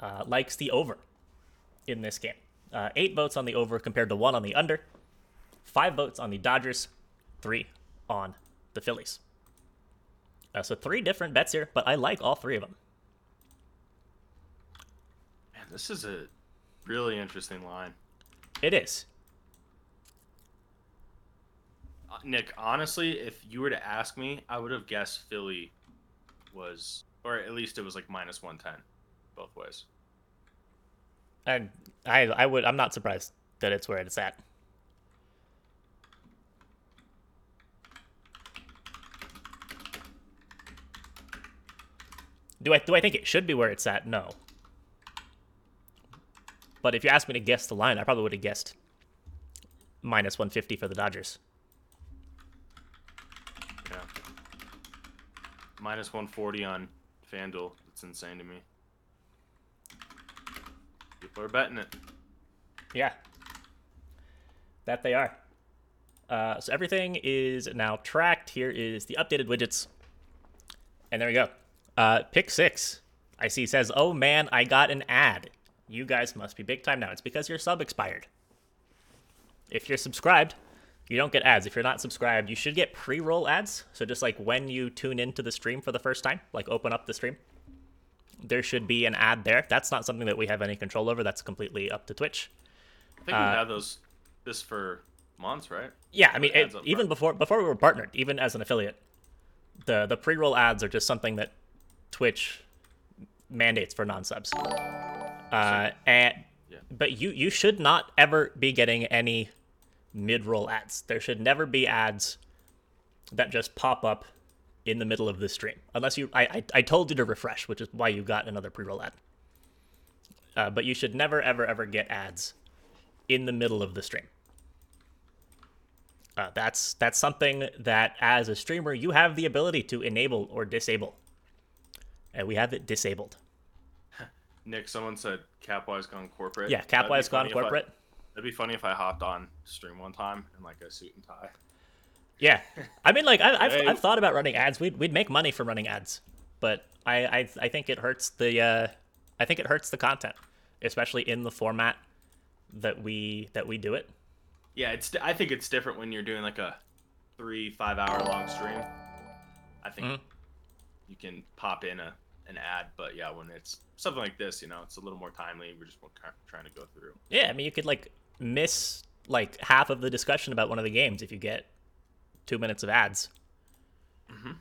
uh, likes the over in this game. Uh, eight votes on the over compared to one on the under. Five votes on the Dodgers, three on the Phillies. Uh, so three different bets here, but I like all three of them. Man, this is a really interesting line. It is. Uh, Nick, honestly, if you were to ask me, I would have guessed Philly was, or at least it was like minus 110 both ways. And I, I would, I'm not surprised that it's where it's at. Do I, do I think it should be where it's at? No. But if you asked me to guess the line, I probably would have guessed minus 150 for the Dodgers. Yeah. Minus 140 on FanDuel. That's insane to me. People are betting it. Yeah. That they are. Uh, so everything is now tracked. Here is the updated widgets. And there we go. Uh, pick six. I see says, oh man, I got an ad. You guys must be big time now. It's because your sub expired. If you're subscribed, you don't get ads. If you're not subscribed, you should get pre roll ads. So just like when you tune into the stream for the first time, like open up the stream, there should be an ad there. That's not something that we have any control over. That's completely up to Twitch. I think Uh, we've had those this for months, right? Yeah, I mean, it, even before before we were partnered, even as an affiliate, the the pre roll ads are just something that Twitch mandates for non subs. Uh, and Yeah. but you you should not ever be getting any mid roll ads. There should never be ads that just pop up in the middle of the stream, unless you. I I, I told you to refresh, which is why you got another pre roll ad. Uh, but you should never ever ever get ads in the middle of the stream. Uh, that's that's something that as a streamer you have the ability to enable or disable, and we have it disabled. Nick, someone said Capwise gone corporate. Yeah, Capwise gone if I- corporate. That'd be funny if I hopped on stream one time in like a suit and tie. Yeah, I mean, like I, I've Hey. I've thought about running ads. We'd we'd make money from running ads, but I I, I think it hurts the uh, I think it hurts the content, especially in the format that we that we do it. Yeah, it's. I think it's different when you're doing like a three, five hour long stream. I think Mhm. You can pop in a an ad, but yeah, when it's something like this, you know, it's a little more timely. We're just trying to go through. Yeah, I mean, you could like miss like half of the discussion about one of the games if you get two minutes of ads. Mhm.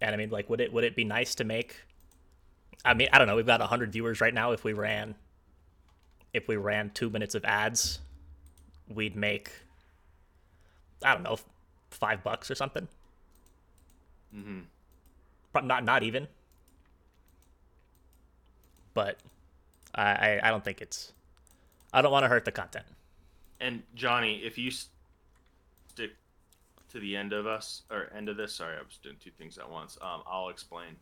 And I mean, like, would it would it be nice to make? I mean, I don't know. We've got hundred viewers right now. If we ran, if we ran two minutes of ads, we'd make, I don't know, five bucks or something. Mm-hmm. Not not even. But I I, I don't think it's. I don't want to hurt the content. And Johnny, if you stick to the end of us or end of this, sorry, I was doing two things at once. Um, I'll explain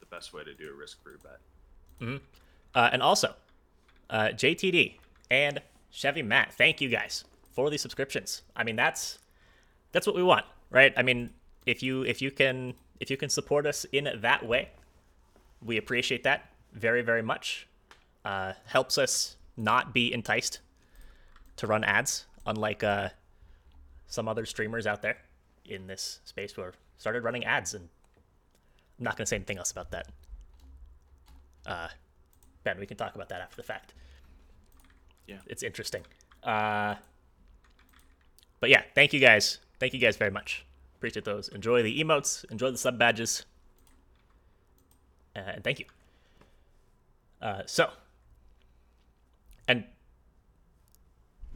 the best way to do a risk-free bet. Uh, and also, uh, JTD and Chevy Matt, thank you guys for the subscriptions. I mean, that's that's what we want, right? I mean, if you if you can if you can support us in that way, we appreciate that very very much. Uh, helps us not be enticed to run ads, unlike uh, some other streamers out there in this space who are started running ads, and I'm not gonna say anything else about that. Uh, Ben, we can talk about that after the fact. Yeah. It's interesting. Uh, but yeah, thank you guys. Thank you guys very much. Appreciate those. Enjoy the emotes. Enjoy the sub badges. Uh, and thank you. Uh, so, and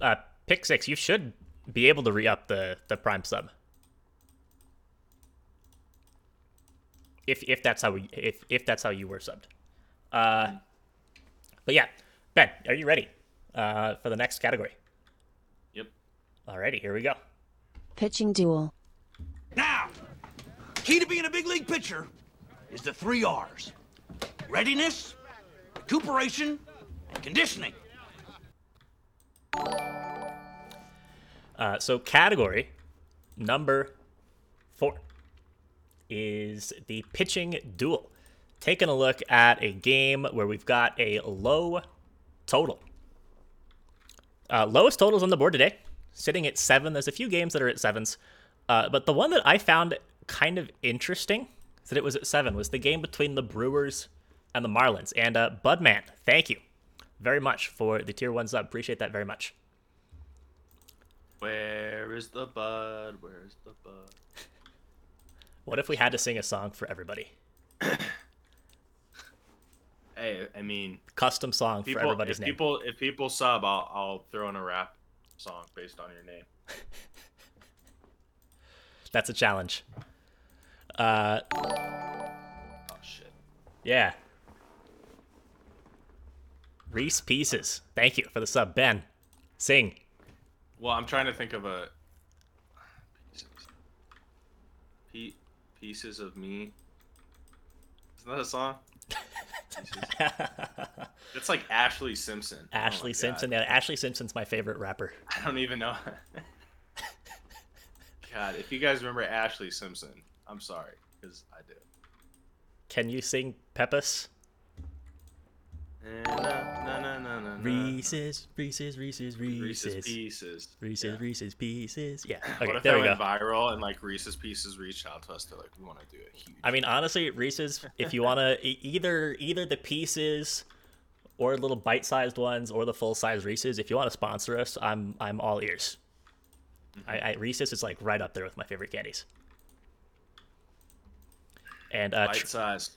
uh, pick six, you should be able to re up the the prime sub. If if that's how we if if that's how you were subbed. Uh, but yeah, Ben, are you ready uh, for the next category? Yep. Alrighty, here we go. Pitching duel. Now, key to being a big league pitcher is the three R's readiness, recuperation, and conditioning. Uh, so category number four is the pitching duel. Taking a look at a game where we've got a low total. Uh, lowest totals on the board today, sitting at seven. There's a few games that are at sevens, uh, but the one that I found kind of interesting that it was at seven was the game between the Brewers and the Marlins. And uh, Budman, thank you very much for the tier one sub. Appreciate that very much. Where is the bud? Where's the bud? What if we had to sing a song for everybody? Hey, I mean, Custom song people, for everybody's if name. people if people sub, I'll I'll throw in a rap song based on your name. That's a challenge. Uh, Oh shit. yeah. Reese Pieces. Thank you for the sub, Ben. Sing. Well, I'm trying to think of a pieces. Pe- pieces of me. Isn't that a song? It's like Ashlee Simpson. Oh Ashlee God. Simpson. Yeah, Ashlee Simpson's my favorite rapper. I don't even know. God, if you guys remember Ashlee Simpson, I'm sorry because I do. Can you sing na, na, na, na, na. Reese's, Reese's, Reese's, Reese's Reese's. Pieces. Reese's, Yeah. Reese's Pieces. Yeah. What if there that we go. went viral and like Reese's Pieces reached out to us? They're like, we want to do a huge. I mean, honestly, Reese's. If you want to, either either the pieces, or little bite-sized ones, or the full-size Reese's. If you want to sponsor us, I'm I'm all ears. I, I Reese's is like right up there with my favorite candies. And uh, bite sized.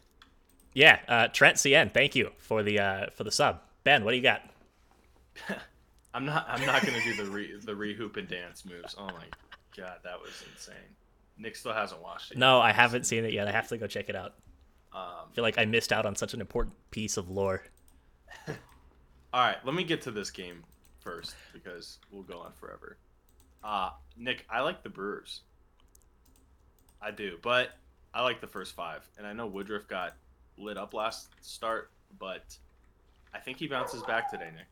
yeah, uh, Trent CN, thank you for the uh, for the sub. Ben, what do you got? I'm not. I'm not gonna do the re the rehoop and dance moves. Oh my god, that was insane. Nick still hasn't watched it. No, I haven't seen it yet. I have to go check it out. Um, I feel like I missed out on such an important piece of lore. all right, let me get to this game first because we'll go on forever. Uh Nick, I like the Brewers. I do, but I like the first five, and I know Woodruff got lit up last start, but I think he bounces back today, Nick.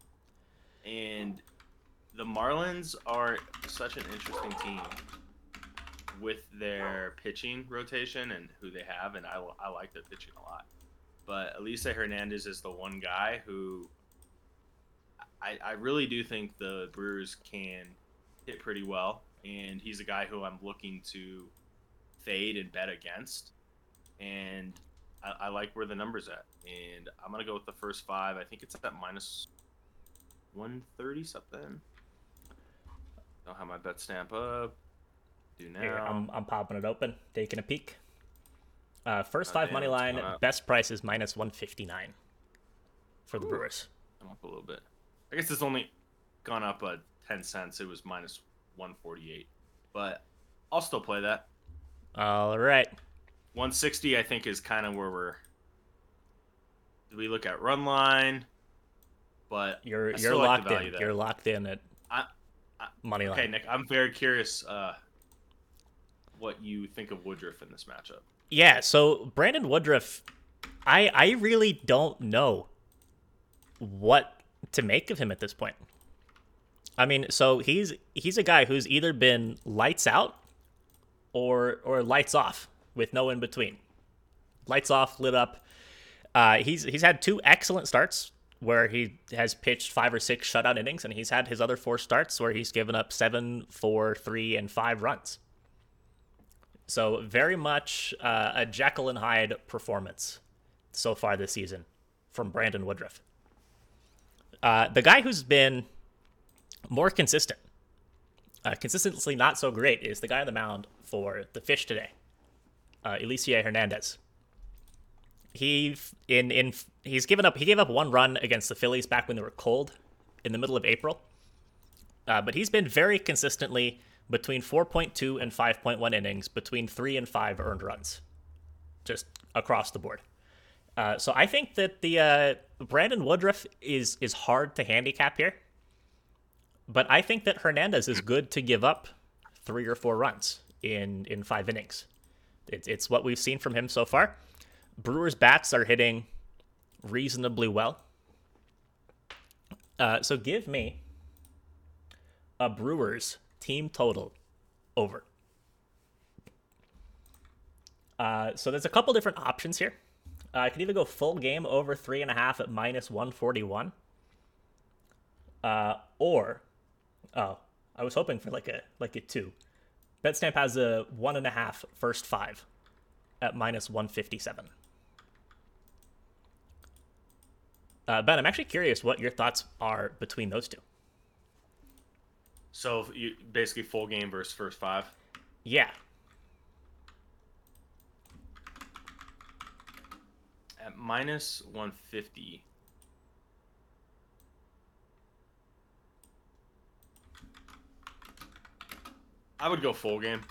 And the Marlins are such an interesting team with their pitching rotation and who they have, and I, I like their pitching a lot. But Elieser Hernandez is the one guy who I, I really do think the Brewers can hit pretty well, and he's a guy who I'm looking to fade and bet against. And I, I like where the numbers at, and I'm gonna go with the first five. I think it's at minus 130 something. Don't have my bet stamp up. Do now. Here, I'm, I'm popping it open, taking a peek. Uh, first five money line, best price is minus 159 for the Brewers. I'm up a little bit. I guess it's only gone up uh, 10 cents. It was minus 148. But I'll still play that. All right. 160, I think, is kind of where we're. Do we look at run line? But You're you're like locked in. You're locked in at I- I- money line. Okay, Nick, I'm very curious uh, what you think of Woodruff in this matchup. Yeah, so Brandon Woodruff, I I really don't know what to make of him at this point. I mean, so he's he's a guy who's either been lights out or or lights off with no in between. Lights off, lit up. Uh, he's he's had two excellent starts where he has pitched five or six shutout innings, and he's had his other four starts where he's given up seven, four, three, and five runs. So very much uh, a Jekyll and Hyde performance so far this season from Brandon Woodruff. Uh, the guy who's been more consistent, uh, consistently not so great, is the guy on the mound for the Fish today, uh, Hernandez. He in in he's given up he gave up one run against the Phillies back when they were cold in the middle of April. Uh, but he's been very consistently between 4.2 and 5.1 innings, between three and five earned runs, just across the board. Uh, so I think that the uh, Brandon Woodruff is is hard to handicap here, but I think that Hernandez is good to give up three or four runs in in five innings. It's it's what we've seen from him so far. Brewers bats are hitting reasonably well. Uh, so give me a Brewers team total over. Uh, so there's a couple different options here. Uh, I could either go full game over three and a half at minus 141, uh, or oh, I was hoping for like a like a two. Betstamp has a one and a half first five at minus 157. Uh, ben, I'm actually curious what your thoughts are between those two. So you basically full game versus first five. Yeah, At minus 150. I would go full game.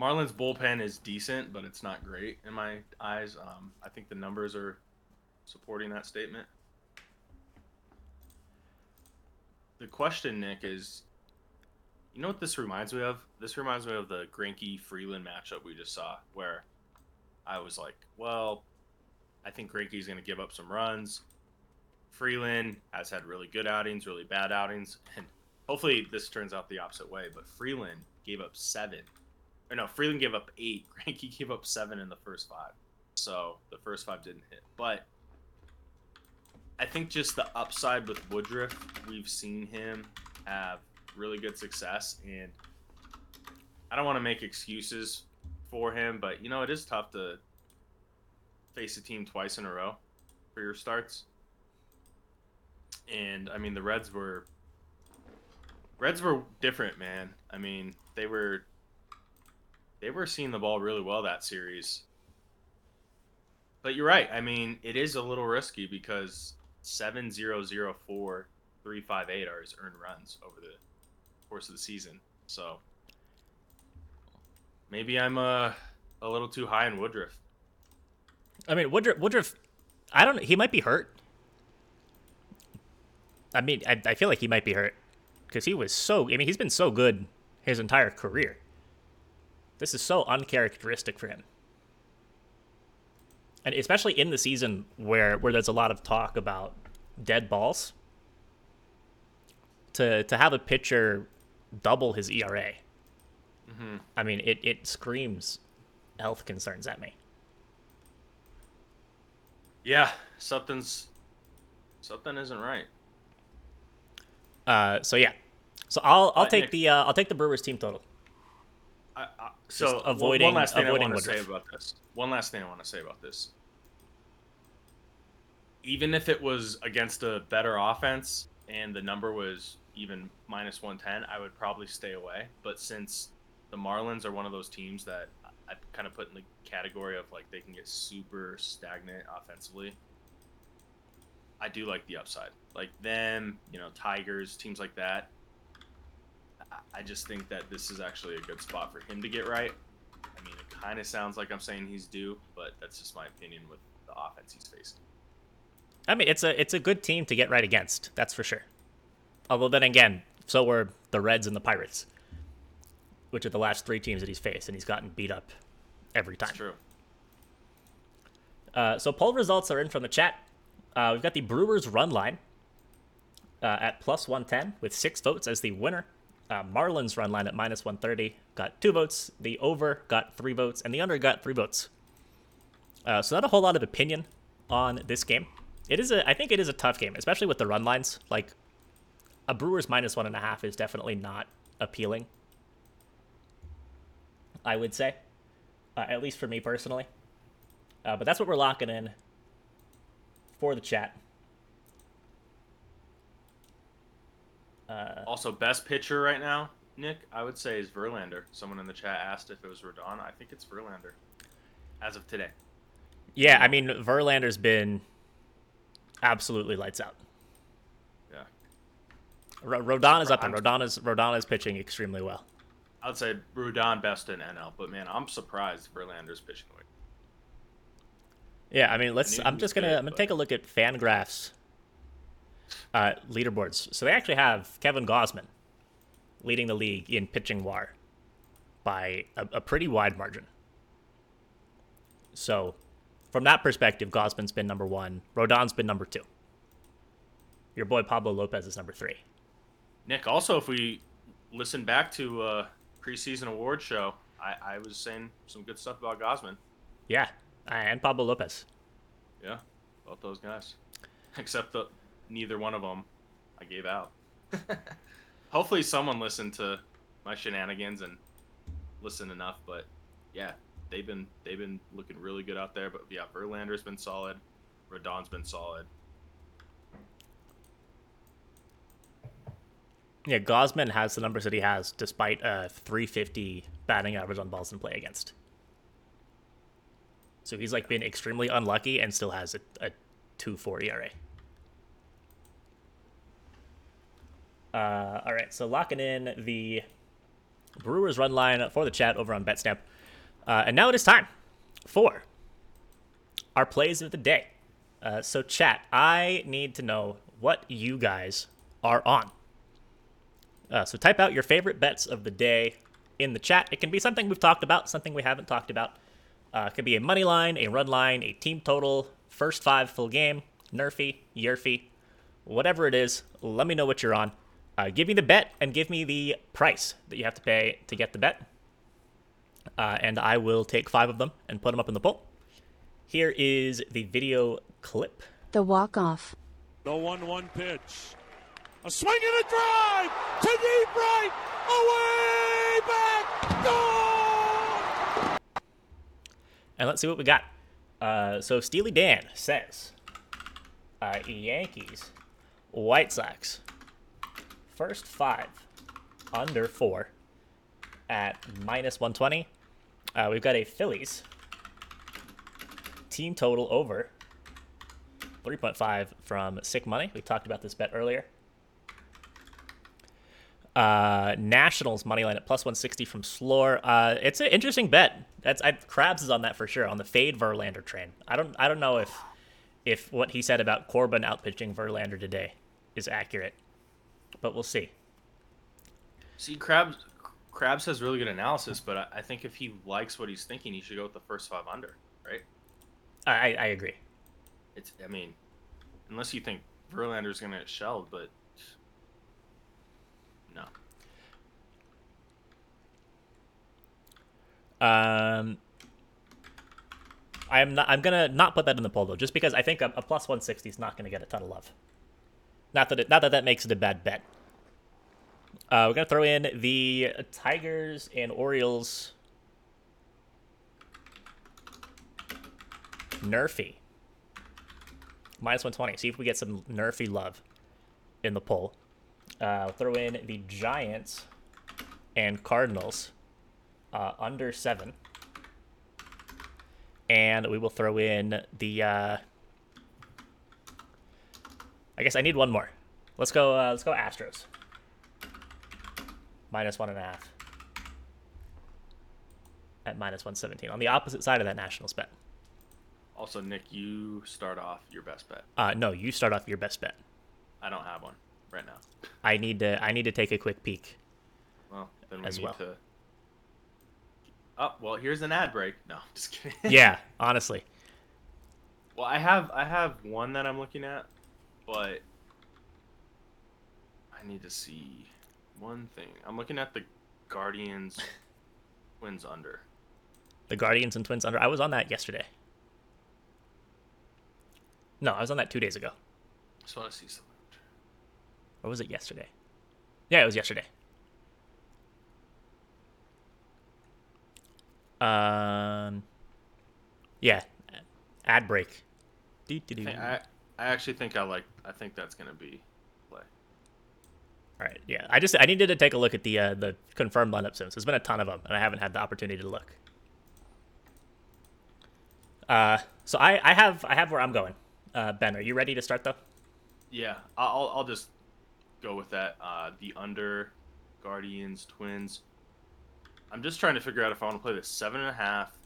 Marlins bullpen is decent, but it's not great in my eyes. Um, I think the numbers are supporting that statement. The question, Nick, is you know what this reminds me of? This reminds me of the Greinke Freeland matchup we just saw, where I was like, well, I think Greinke's going to give up some runs. Freeland has had really good outings, really bad outings, and hopefully this turns out the opposite way. But Freeland gave up seven, or no, Freeland gave up eight. Greinke gave up seven in the first five, so the first five didn't hit. But I think just the upside with Woodruff, we've seen him have really good success, and I don't want to make excuses for him, but you know it is tough to face a team twice in a row for your starts. And I mean the Reds were Reds were different, man. I mean, they were they were seeing the ball really well that series. But you're right. I mean, it is a little risky because 7004 358 are his earned runs over the course of the season. So maybe I'm uh, a little too high in Woodruff. I mean Woodruff. Woodruff, I don't. He might be hurt. I mean, I, I feel like he might be hurt because he was so. I mean, he's been so good his entire career. This is so uncharacteristic for him. and especially in the season where where there's a lot of talk about dead balls. To to have a pitcher double his ERA, I mean, it it screams health concerns at me. Yeah, something's something isn't right. Uh, so yeah, so I'll I'll take Nick- the uh, I'll take the Brewers team total. I, I, so one- avoiding- one last thing avoiding I want to say about this. One last thing I want to say about this. Even if it was against a better offense and the number was even minus 110, I would probably stay away. But since the Marlins are one of those teams that I kind of put in the category of like they can get super stagnant offensively, I do like the upside. Like them, you know, Tigers, teams like that. I- just think that this is actually a good spot for him to get right. I mean, it kind of sounds like I'm saying he's due, but that's just my opinion with the offense he's facing. I mean, it's a it's a good team to get right against. That's for sure. Although then again, so were the Reds and the Pirates, which are the last three teams that he's faced, and he's gotten beat up every time. It's true. Uh, so poll results are in from the chat. Uh, we've got the Brewers run line uh, at plus 110 with six votes as the winner. Uh, Marlins run line at minus 130 got two votes. The over got three votes, and the under got three votes. Uh, so not a whole lot of opinion on this game. It is a, I think it is a tough game, especially with the run lines. Like a Brewers minus one and a half is definitely not appealing. I would say, uh, at least for me personally. Uh, but that's what we're locking in for the chat. Uh, also, best pitcher right now, Nick, I would say is Verlander. Someone in the chat asked if it was Rodon. I think it's Verlander, as of today. Yeah, I mean Verlander's been absolutely lights out. Yeah, Ro- Rodon is up, and I'm- Rodon is Rodon is pitching extremely well. I would say Rodon best in NL, but man, I'm surprised Verlander's pitching away. Yeah, I mean, let's. knew I'm just gonna. good, I'm gonna but- take a look at Fangraphs uh, leaderboards. So they actually have Kevin Gausman leading the league in pitching WAR by a, a pretty wide margin. So, from that perspective, Gausman's been number one. Rodon's been number two. Your boy Pablo Lopez is number three. Nick, also, if we listen back to uh, preseason award show, I, I was saying some good stuff about Gausman. Yeah, and Pablo Lopez. Yeah, both those guys, except the neither one of them I gave out. Hopefully, someone listened to my shenanigans and listened enough. But yeah, they've been they've been looking really good out there. But yeah, Verlander's been solid. Rodon's been solid. Yeah, Gausman has the numbers that he has despite a 350 batting average on balls in play against. So he's like been extremely unlucky and still has a, a 2-4 ERA. Uh, all right, so locking in the Brewers run line for the chat over on BetStamp. Uh, and now it is time for our plays of the day. Uh, so, chat, I need to know what you guys are on. Uh, so type out your favorite bets of the day in the chat. It can be something we've talked about, something we haven't talked about. Uh, it could be a money line, a run line, a team total, first five full game, NRFI, YRFI, whatever it is. Let me know what you're on. Uh, give me the bet and give me the price that you have to pay to get the bet. Uh, and I will take five of them and put them up in the poll. Here is the video clip. The walk off. The 1 1 pitch. A swing and a drive to deep right. Away back. Gone. And let's see what we got. Uh, so Steely Dan says uh, Yankees, White Sox, first five, under four, at minus 120. Uh, we've got a Phillies team total over 3.5 from Sick Money. We talked about this bet earlier. Uh, Nationals money line at plus 160 from Slore. Uh, it's an interesting bet. That's I, Krabs is on that for sure on the fade Verlander train. I don't I don't know if if what he said about Corbin outpitching Verlander today is accurate, but we'll see. See, Krabs Krabs has really good analysis, but I, I think if he likes what he's thinking, he should go with the first five under, right? I I agree. It's I mean, unless you think Verlander's gonna get shelled, but no. Um, I'm not. I'm gonna not put that in the poll though, just because I think a, a plus 160 is not gonna get a ton of love. Not that it, not that that makes it a bad bet. Uh, we're gonna throw in the Tigers and Orioles. NRFI. Minus 120. See if we get some NRFI love in the poll. Uh, throw in the Giants and Cardinals uh, under seven. And we will throw in the. I guess I need one more. Let's go. Uh, let's go Astros. Minus one and a half. At minus one seventeen on the opposite side of that Nationals bet. Also, Nick, you start off your best bet. Uh, no, you start off your best bet. I don't have one right now. I need to. I need to take a quick peek. Well, then we As need well. to. Oh well, here's an ad break. No, just kidding. Yeah, honestly. Well, I have I have one that I'm looking at, but I need to see one thing. I'm looking at the Guardians Twins under. The Guardians and Twins under. I was on that yesterday. No, I was on that two days ago. I just want to see something. Or was it yesterday? Yeah, it was yesterday. Um, yeah, ad break. I, think- I I actually think I like. I think that's gonna be play. All right, yeah. I just I needed to take a look at the uh, the confirmed lineup since there's been a ton of them, and I haven't had the opportunity to look. Uh, so I I have I have where I'm going. Uh, Ben, are you ready to start though? Yeah, I'll I'll just go with that. Uh, the under, Guardians, Twins. I'm just trying to figure out if I want to play the seven and a half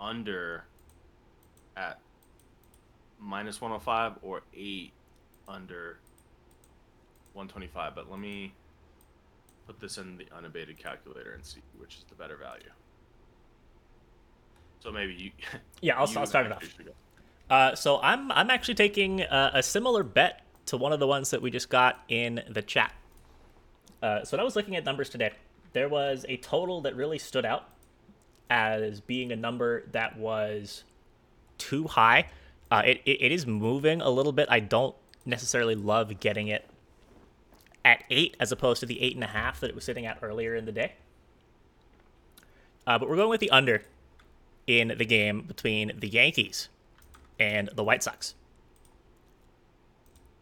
under at minus 105 or eight under 125. But let me put this in the unabated calculator and see which is the better value. So maybe you. Yeah, I'll, you I'll start it off. actually should go. Uh, so I'm I'm actually taking uh, a similar bet to one of the ones that we just got in the chat. Uh, so when I was looking at numbers today, there was a total that really stood out as being a number that was too high. Uh, it, it, it is moving a little bit. I don't necessarily love getting it at eight as opposed to the eight and a half that it was sitting at earlier in the day. Uh, but we're going with the under in the game between the Yankees and the White Sox.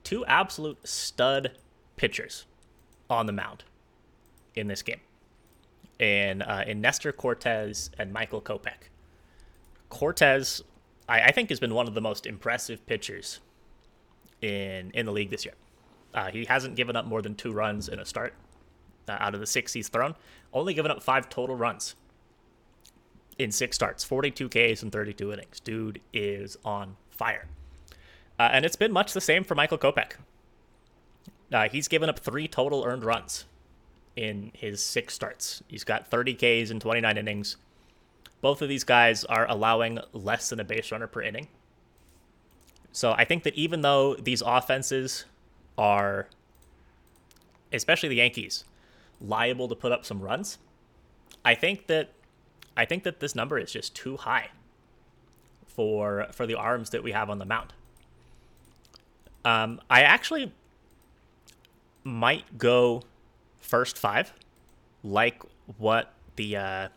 Two absolute stud pitchers on the mound in this game. In, uh, in Nestor Cortes and Michael Kopech. Cortes, I, I think, has been one of the most impressive pitchers in in the league this year. Uh, he hasn't given up more than two runs in a start uh, out of the six he's thrown. Only given up five total runs in six starts, 42 Ks and 32 innings. Dude is on fire. Uh, and it's been much the same for Michael Kopech. Uh, he's given up three total earned runs in his six starts. He's got 30 Ks and 29 innings. Both of these guys are allowing less than a base runner per inning. So I think that even though these offenses are, especially the Yankees, liable to put up some runs, I think that I think that this number is just too high for for the arms that we have on the mound. Um, I actually might go first five, like what the uh,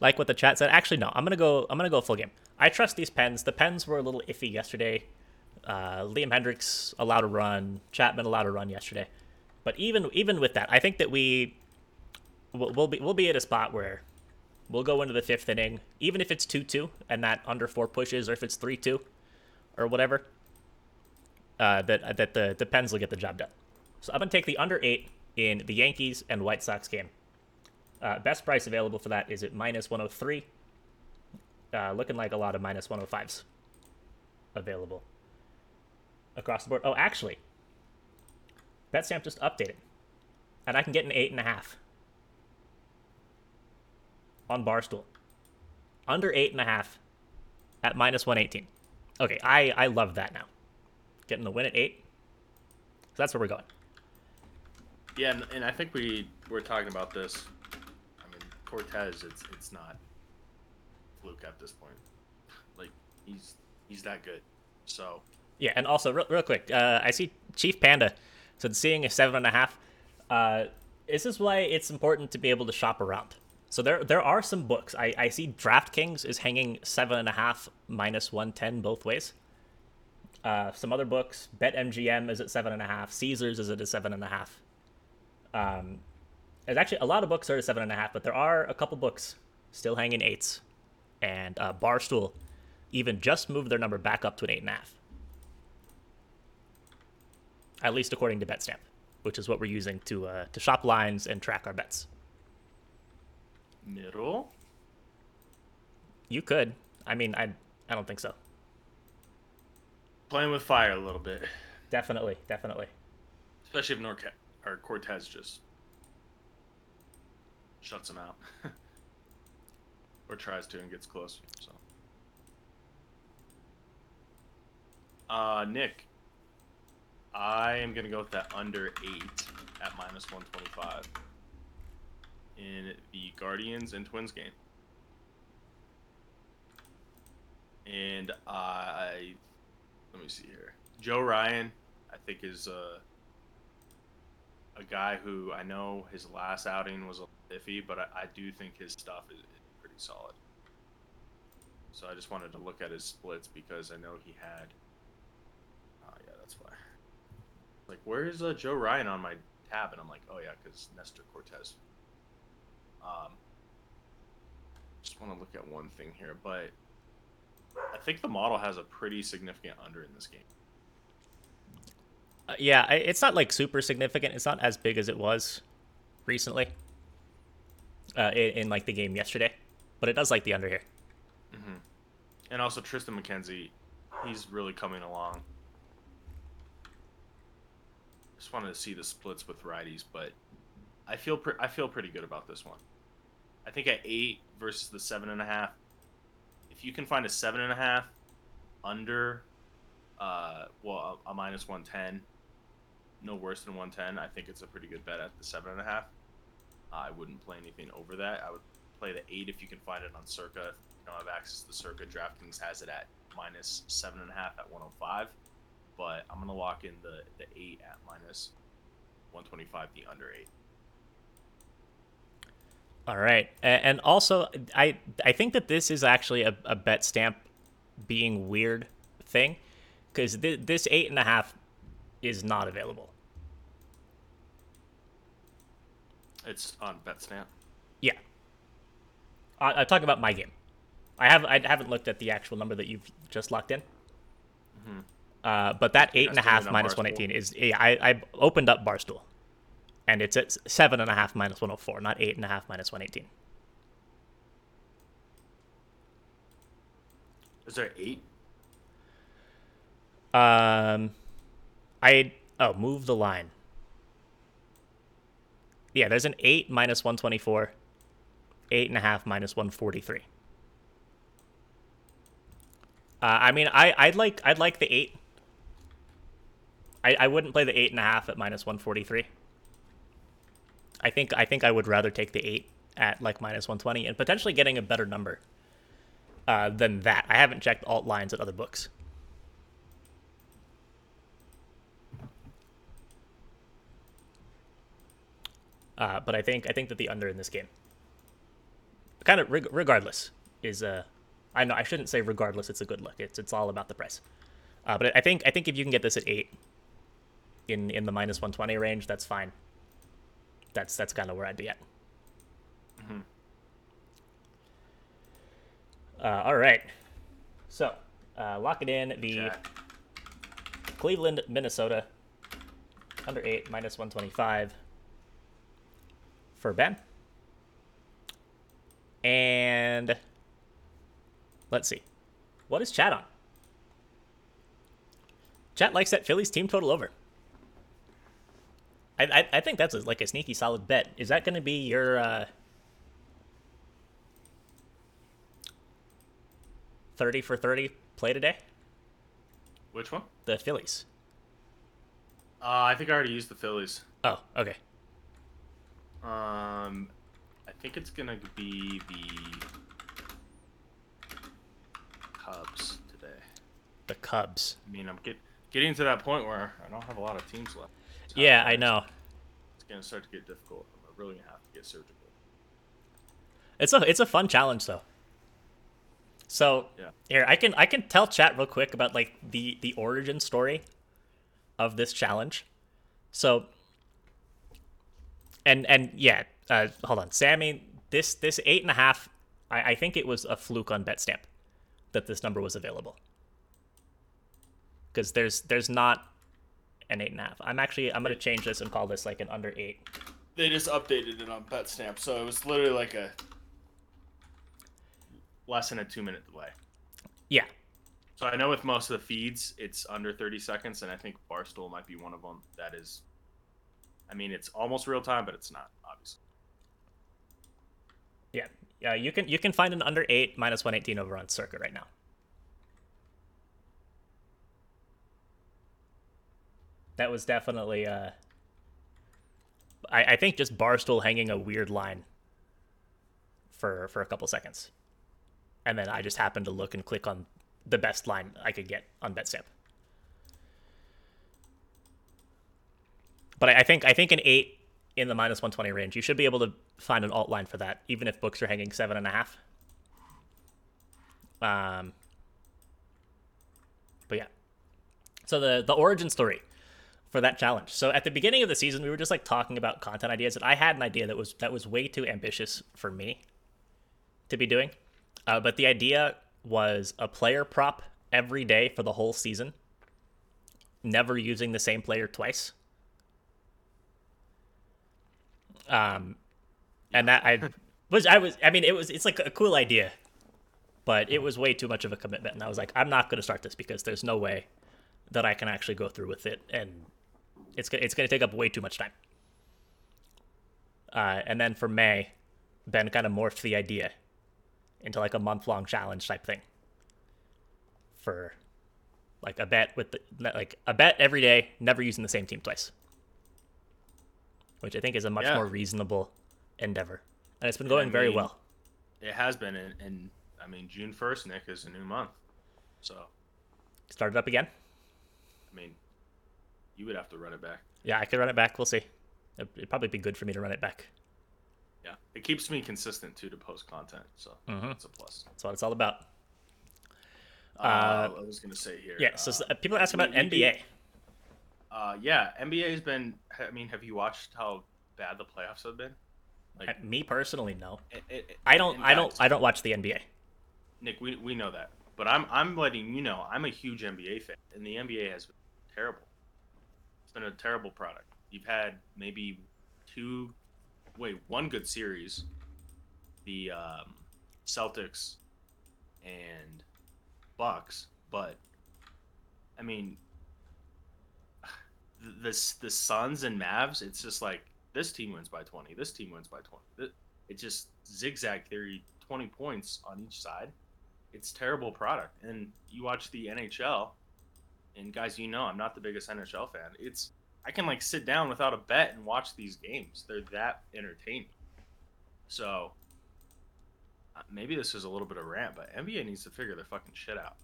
like what the chat said. Actually, no, I'm gonna go. I'm gonna go full game. I trust these pens. The pens were a little iffy yesterday. Uh, Liam Hendriks allowed a run. Chapman allowed a run yesterday. But even even with that, I think that we we'll, we'll be we'll be at a spot where we'll go into the fifth inning, even if it's two two and that under four pushes, or if it's three two, or whatever. Uh, that that the the Pens will get the job done. So I'm gonna take the under eight in the Yankees and White Sox game. Uh, best price available for that is at minus 103. Uh, looking like a lot of minus 105s available across the board. Oh, actually, BetStamp just updated, and I can get an eight and a half on Barstool under eight and a half at minus 118. Okay, I, I love that now. Getting the win at eight. So that's where we're going. Yeah, and, and I think we were talking about this. Cortes, it's it's not fluke at this point. Like he's he's that good. So Yeah, and also real, real quick, uh, I see Chief Panda So seeing a seven and a half. Uh, this is why it's important to be able to shop around. So there there are some books. I, I see DraftKings is hanging seven and a half minus one ten both ways. Uh, some other books, BetMGM is at seven and a half. Caesars is at a seven and a half. Um, there's actually a lot of books are at seven and a half, but there are a couple books still hanging eights, and uh, Barstool even just moved their number back up to an eight and a half. At least according to BetStamp, which is what we're using to uh, to shop lines and track our bets. middle. You could. I mean, I I don't think so. Playing with fire a little bit. Definitely, definitely. Especially if Norca or Cortes just shuts him out. or tries to and gets close. So uh Nick. I am gonna go with that under eight at minus one twenty five in the Guardians and Twins game. And I let me see here. Joe Ryan, I think is uh a guy who I know his last outing was a iffy, but I, I do think his stuff is, is pretty solid. So I just wanted to look at his splits because I know he had. Oh yeah, that's why. Like, where is uh, Joe Ryan on my tab? And I'm like, oh yeah, because Nestor Cortes. Um, just want to look at one thing here, but I think the model has a pretty significant under in this game. Uh, yeah, it's not like super significant. It's not as big as it was recently. Uh, in, in like the game yesterday, but it does like the under here. And also Triston McKenzie, he's really coming along. Just wanted to see the splits with righties, but I feel pre- I feel pretty good about this one. I think at eight versus the seven and a half. If you can find a seven and a half under, uh, well, a, a minus one ten, no worse than one ten. I think it's a pretty good bet at the seven and a half. I wouldn't play anything over that. I would play the eight if you can find it on Circa. If you don't have access to Circa, DraftKings has it at minus seven and a half at 105. But I'm gonna lock in the the eight at minus 125, the under eight. All right, and also I I think that this is actually a, a bet stamp being weird thing because th- this eight and a half is not available. It's on BetStamp. Yeah, I, I'm talking about my game. I have I haven't looked at the actual number that you've just locked in. Uh, but that eight and a half one minus Barstool. 118 is yeah, I, I opened up Barstool, and it's at seven and a half minus 104, not eight and a half minus 118. Is there eight? Um, I oh move the line. Yeah, there's an eight minus 124, eight and a half minus 143. Uh, I mean, I I'd like I'd like the eight. I, I wouldn't play the eight and a half at minus 143. I think I think I would rather take the eight at like minus 120 and potentially getting a better number uh, than that. I haven't checked alt lines at other books. Uh, but I think I think that the under in this game, kind of reg- regardless, is uh, I know I shouldn't say regardless. It's a good look. It's it's all about the price. Uh, but I think I think if you can get this at eight, in in the minus one twenty range, that's fine. That's that's kind of where I'd be at. Uh, all right, so uh, lock it in. The Jack. Cleveland, Minnesota, under eight minus one twenty five for Ben. And let's see. What is chat on? Chat likes that Phillies team total over. I, I, I think that's a, like a sneaky solid bet. Is that going to be your uh, 30 for 30 play today? Which one? The Phillies. Uh, I think I already used the Phillies. Oh, okay. Um, I think it's gonna be the Cubs today. The Cubs. I mean, I'm get, getting to that point where I don't have a lot of teams left. It's Yeah. I know. It's gonna start to get difficult. I'm really gonna have to get surgical. It's a it's a fun challenge though. So Yeah. here I can I can tell chat real quick about like the the origin story of this challenge. So and and yeah, uh, hold on, Sammy. This this eight and a half. I, I think it was a fluke on BetStamp that this number was available because there's there's not an eight and a half. I'm actually I'm gonna change this and call this like an under eight. They just updated it on BetStamp, so it was literally like a less than a two minute delay. Yeah, So I know with most of the feeds, it's under 30 seconds, and I think Barstool might be one of them that is. I mean, it's almost real time, but it's not obviously. Yeah, yeah. You can you can find an under eight minus one eighteen over on Circa right now. That was definitely uh. I I think just Barstool hanging a weird line. For for a couple seconds, and then I just happened to look and click on the best line I could get on BetStamp. But I, I think I think an eight in the minus one twenty range, you should be able to find an alt line for that, even if books are hanging seven and a half. Um. But yeah. So the the origin story for that challenge. So at the beginning of the season, we were just like talking about content ideas, and I had an idea that was that was way too ambitious for me to be doing. Uh, but the idea was a player prop every day for the whole season, never using the same player twice. Um, and that I was I was I mean it was it's like a cool idea, but it was way too much of a commitment, and I was like I'm not going to start this because there's no way that I can actually go through with it, and it's it's gonna take up way too much time. Uh, and then for May, Ben kind of morphed the idea into like a month long challenge type thing for like a bet with the like a bet every day, never using the same team twice, which I think is a much Yeah. more reasonable endeavor, and it's been going I very well. It has been, and, and I mean, June 1st, Nick, is a new month. So, Started up again. I mean, you would have to run it back. Yeah, I could run it back. We'll see. It'd probably be good for me to run it back. Yeah. It keeps me consistent, too, to post content. So, Mm-hmm. that's a plus. That's what it's all about. Uh, I was going to say here. Yeah. So uh, uh, people ask about we- we do- NBA. Uh, yeah, NBA has been. I mean, have you watched how bad the playoffs have been? Like, Uh, Me personally, no. it, it, I don't. I don't. I don't watch the NBA. Nick, we, we know that, but I'm I'm letting you know I'm a huge NBA fan, and the NBA has been terrible. It's been a terrible product. You've had maybe two, wait, one good series, the um, Celtics and Bucks, but I mean, the the, Suns and Mavs, it's just like this team wins by 20, this team wins by 20. It, it just zigzag theory, 20 points on each side it's terrible product. And you watch the NHL, and guys, you know I'm not the biggest NHL fan. It's I can like sit down without a bet and watch these games. They're that entertaining. So uh, maybe this is a little bit of rant, but NBA needs to figure their fucking shit out.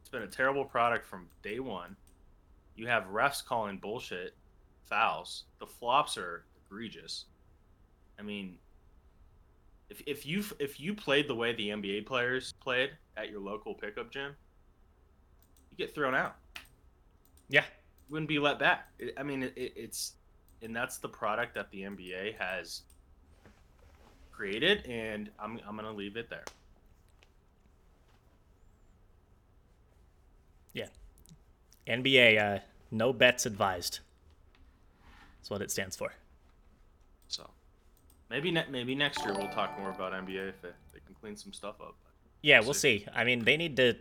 It's been a terrible product from day one. You have refs calling bullshit fouls. The flops are egregious. I mean, if if you if you played the way the NBA players played at your local pickup gym, you get thrown out. Yeah. You wouldn't be let back. I mean, it, it, it's and that's the product that the NBA has created, and I'm I'm gonna leave it there. Yeah. NBA. Uh, no bets advised. That's what it stands for. So maybe ne- maybe next year we'll talk more about NBA if they, they can clean some stuff up. Yeah, we'll see. I mean, they need to.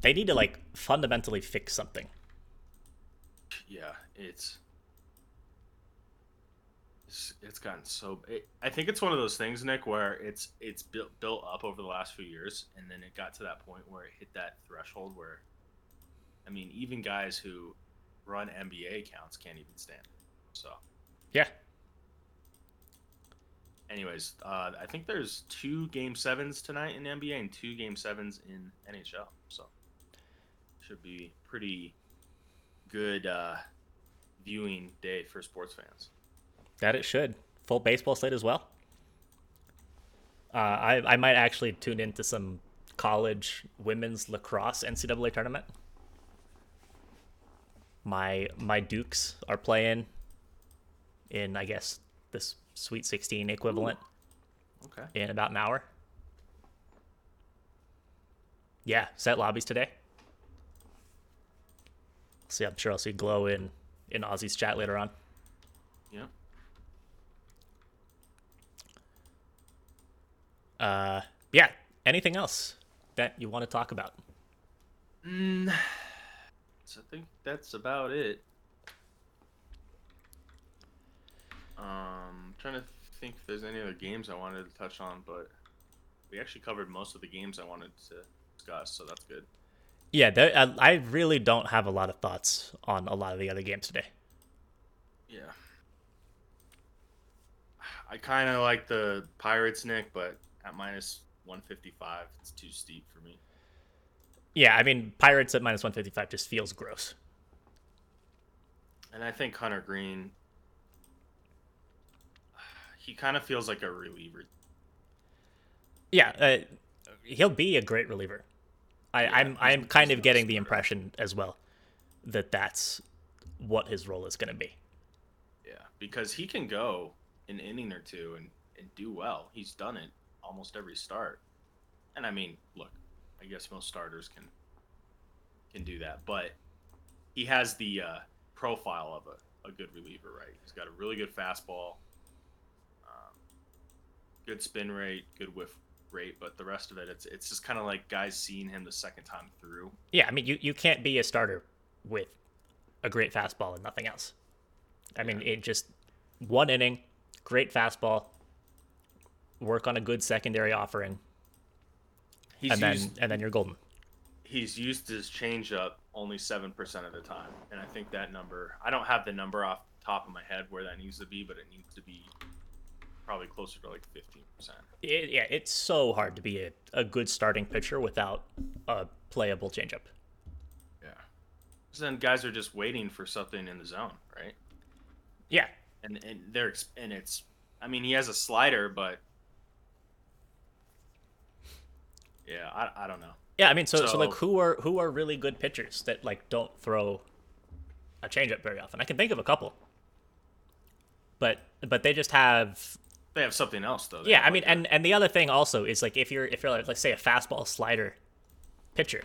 They need to like fundamentally fix something. Yeah, it's It's, it's gotten so. It, I think it's one of those things, Nick, where it's it's built built up over the last few years, and then it got to that point where it hit that threshold where, I mean, even guys who run NBA accounts can't even stand it. So, Yeah. anyways, uh, I think there's two game sevens tonight in NBA and two game sevens in NHL. So, should be pretty good uh, viewing day for sports fans. That it should. Full baseball slate as well. Uh, I I might actually tune into some college women's lacrosse NCAA tournament. My my Dukes are playing in I guess this Sweet 16 equivalent Okay. in about an hour. Yeah, set lobbies today. See, I'm sure I'll see Glow in in Aussie's chat later on. Yeah. Uh, yeah. Anything else that you want to talk about? Mm, I think that's about it. Um, trying to think if there's any other games I wanted to touch on, but we actually covered most of the games I wanted to discuss, so that's good. Yeah, there, I, I really don't have a lot of thoughts on a lot of the other games today. Yeah. I kind of like the Pirates, Nick, but at minus 155, it's too steep for me. Yeah, I mean, Pirates at minus 155 just feels gross. And I think Hunter Greene, he kind of feels like a reliever. Yeah, uh, he'll be a great reliever. I, Yeah, I'm I'm kind of getting the impression as well that that's what his role is going to be. Yeah, because he can go an inning or two and, and do well. He's done it almost every start. And I mean, look, I guess most starters can can do that, but he has the uh, profile of a, a good reliever, right? He's got a really good fastball, um, good spin rate, good whiff rate, but the rest of it, it's it's just kind of like guys seeing him the second time through. Yeah, I mean, you, you can't be a starter with a great fastball and nothing else. I mean, it just one inning, great fastball, work on a good secondary offering, He's and then used, and then you're golden. he's used his changeup only seven percent of the time, and I think that number. I don't have the number off the top of my head where that needs to be, but it needs to be probably closer to like fifteen percent. It, yeah, it's so hard to be a, a good starting pitcher without a playable changeup. Yeah. So then guys are just waiting for something in the zone, right? Yeah, And and they're and it's. I mean, he has a slider, but. Yeah, I, I don't know. yeah. I mean, so, so like, who are who are really good pitchers that like don't throw a changeup very often? I can think of a couple, but but they just have They have something else though. They Yeah, I mean, like, and and the other thing also is like if you're if you're like let's say a fastball slider pitcher,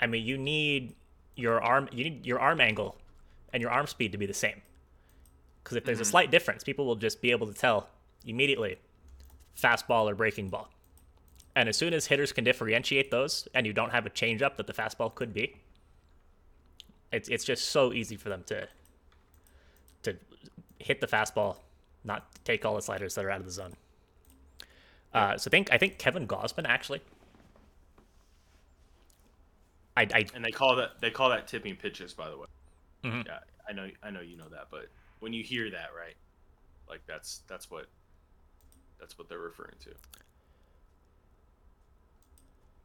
I mean you need your arm you need your arm angle and your arm speed to be the same. Because if there's a mm-hmm. slight difference, people will just be able to tell immediately fastball or breaking ball. And as soon as hitters can differentiate those, and you don't have a changeup that the fastball could be, it's it's just so easy for them to to hit the fastball, not take all the sliders that are out of the zone. Uh, so I think I think Kevin Gausman actually. I, I and they call that they call that tipping pitches, by the way. Mhm. Yeah, I know I know you know that, but when you hear that, right, like that's that's what that's what they're referring to.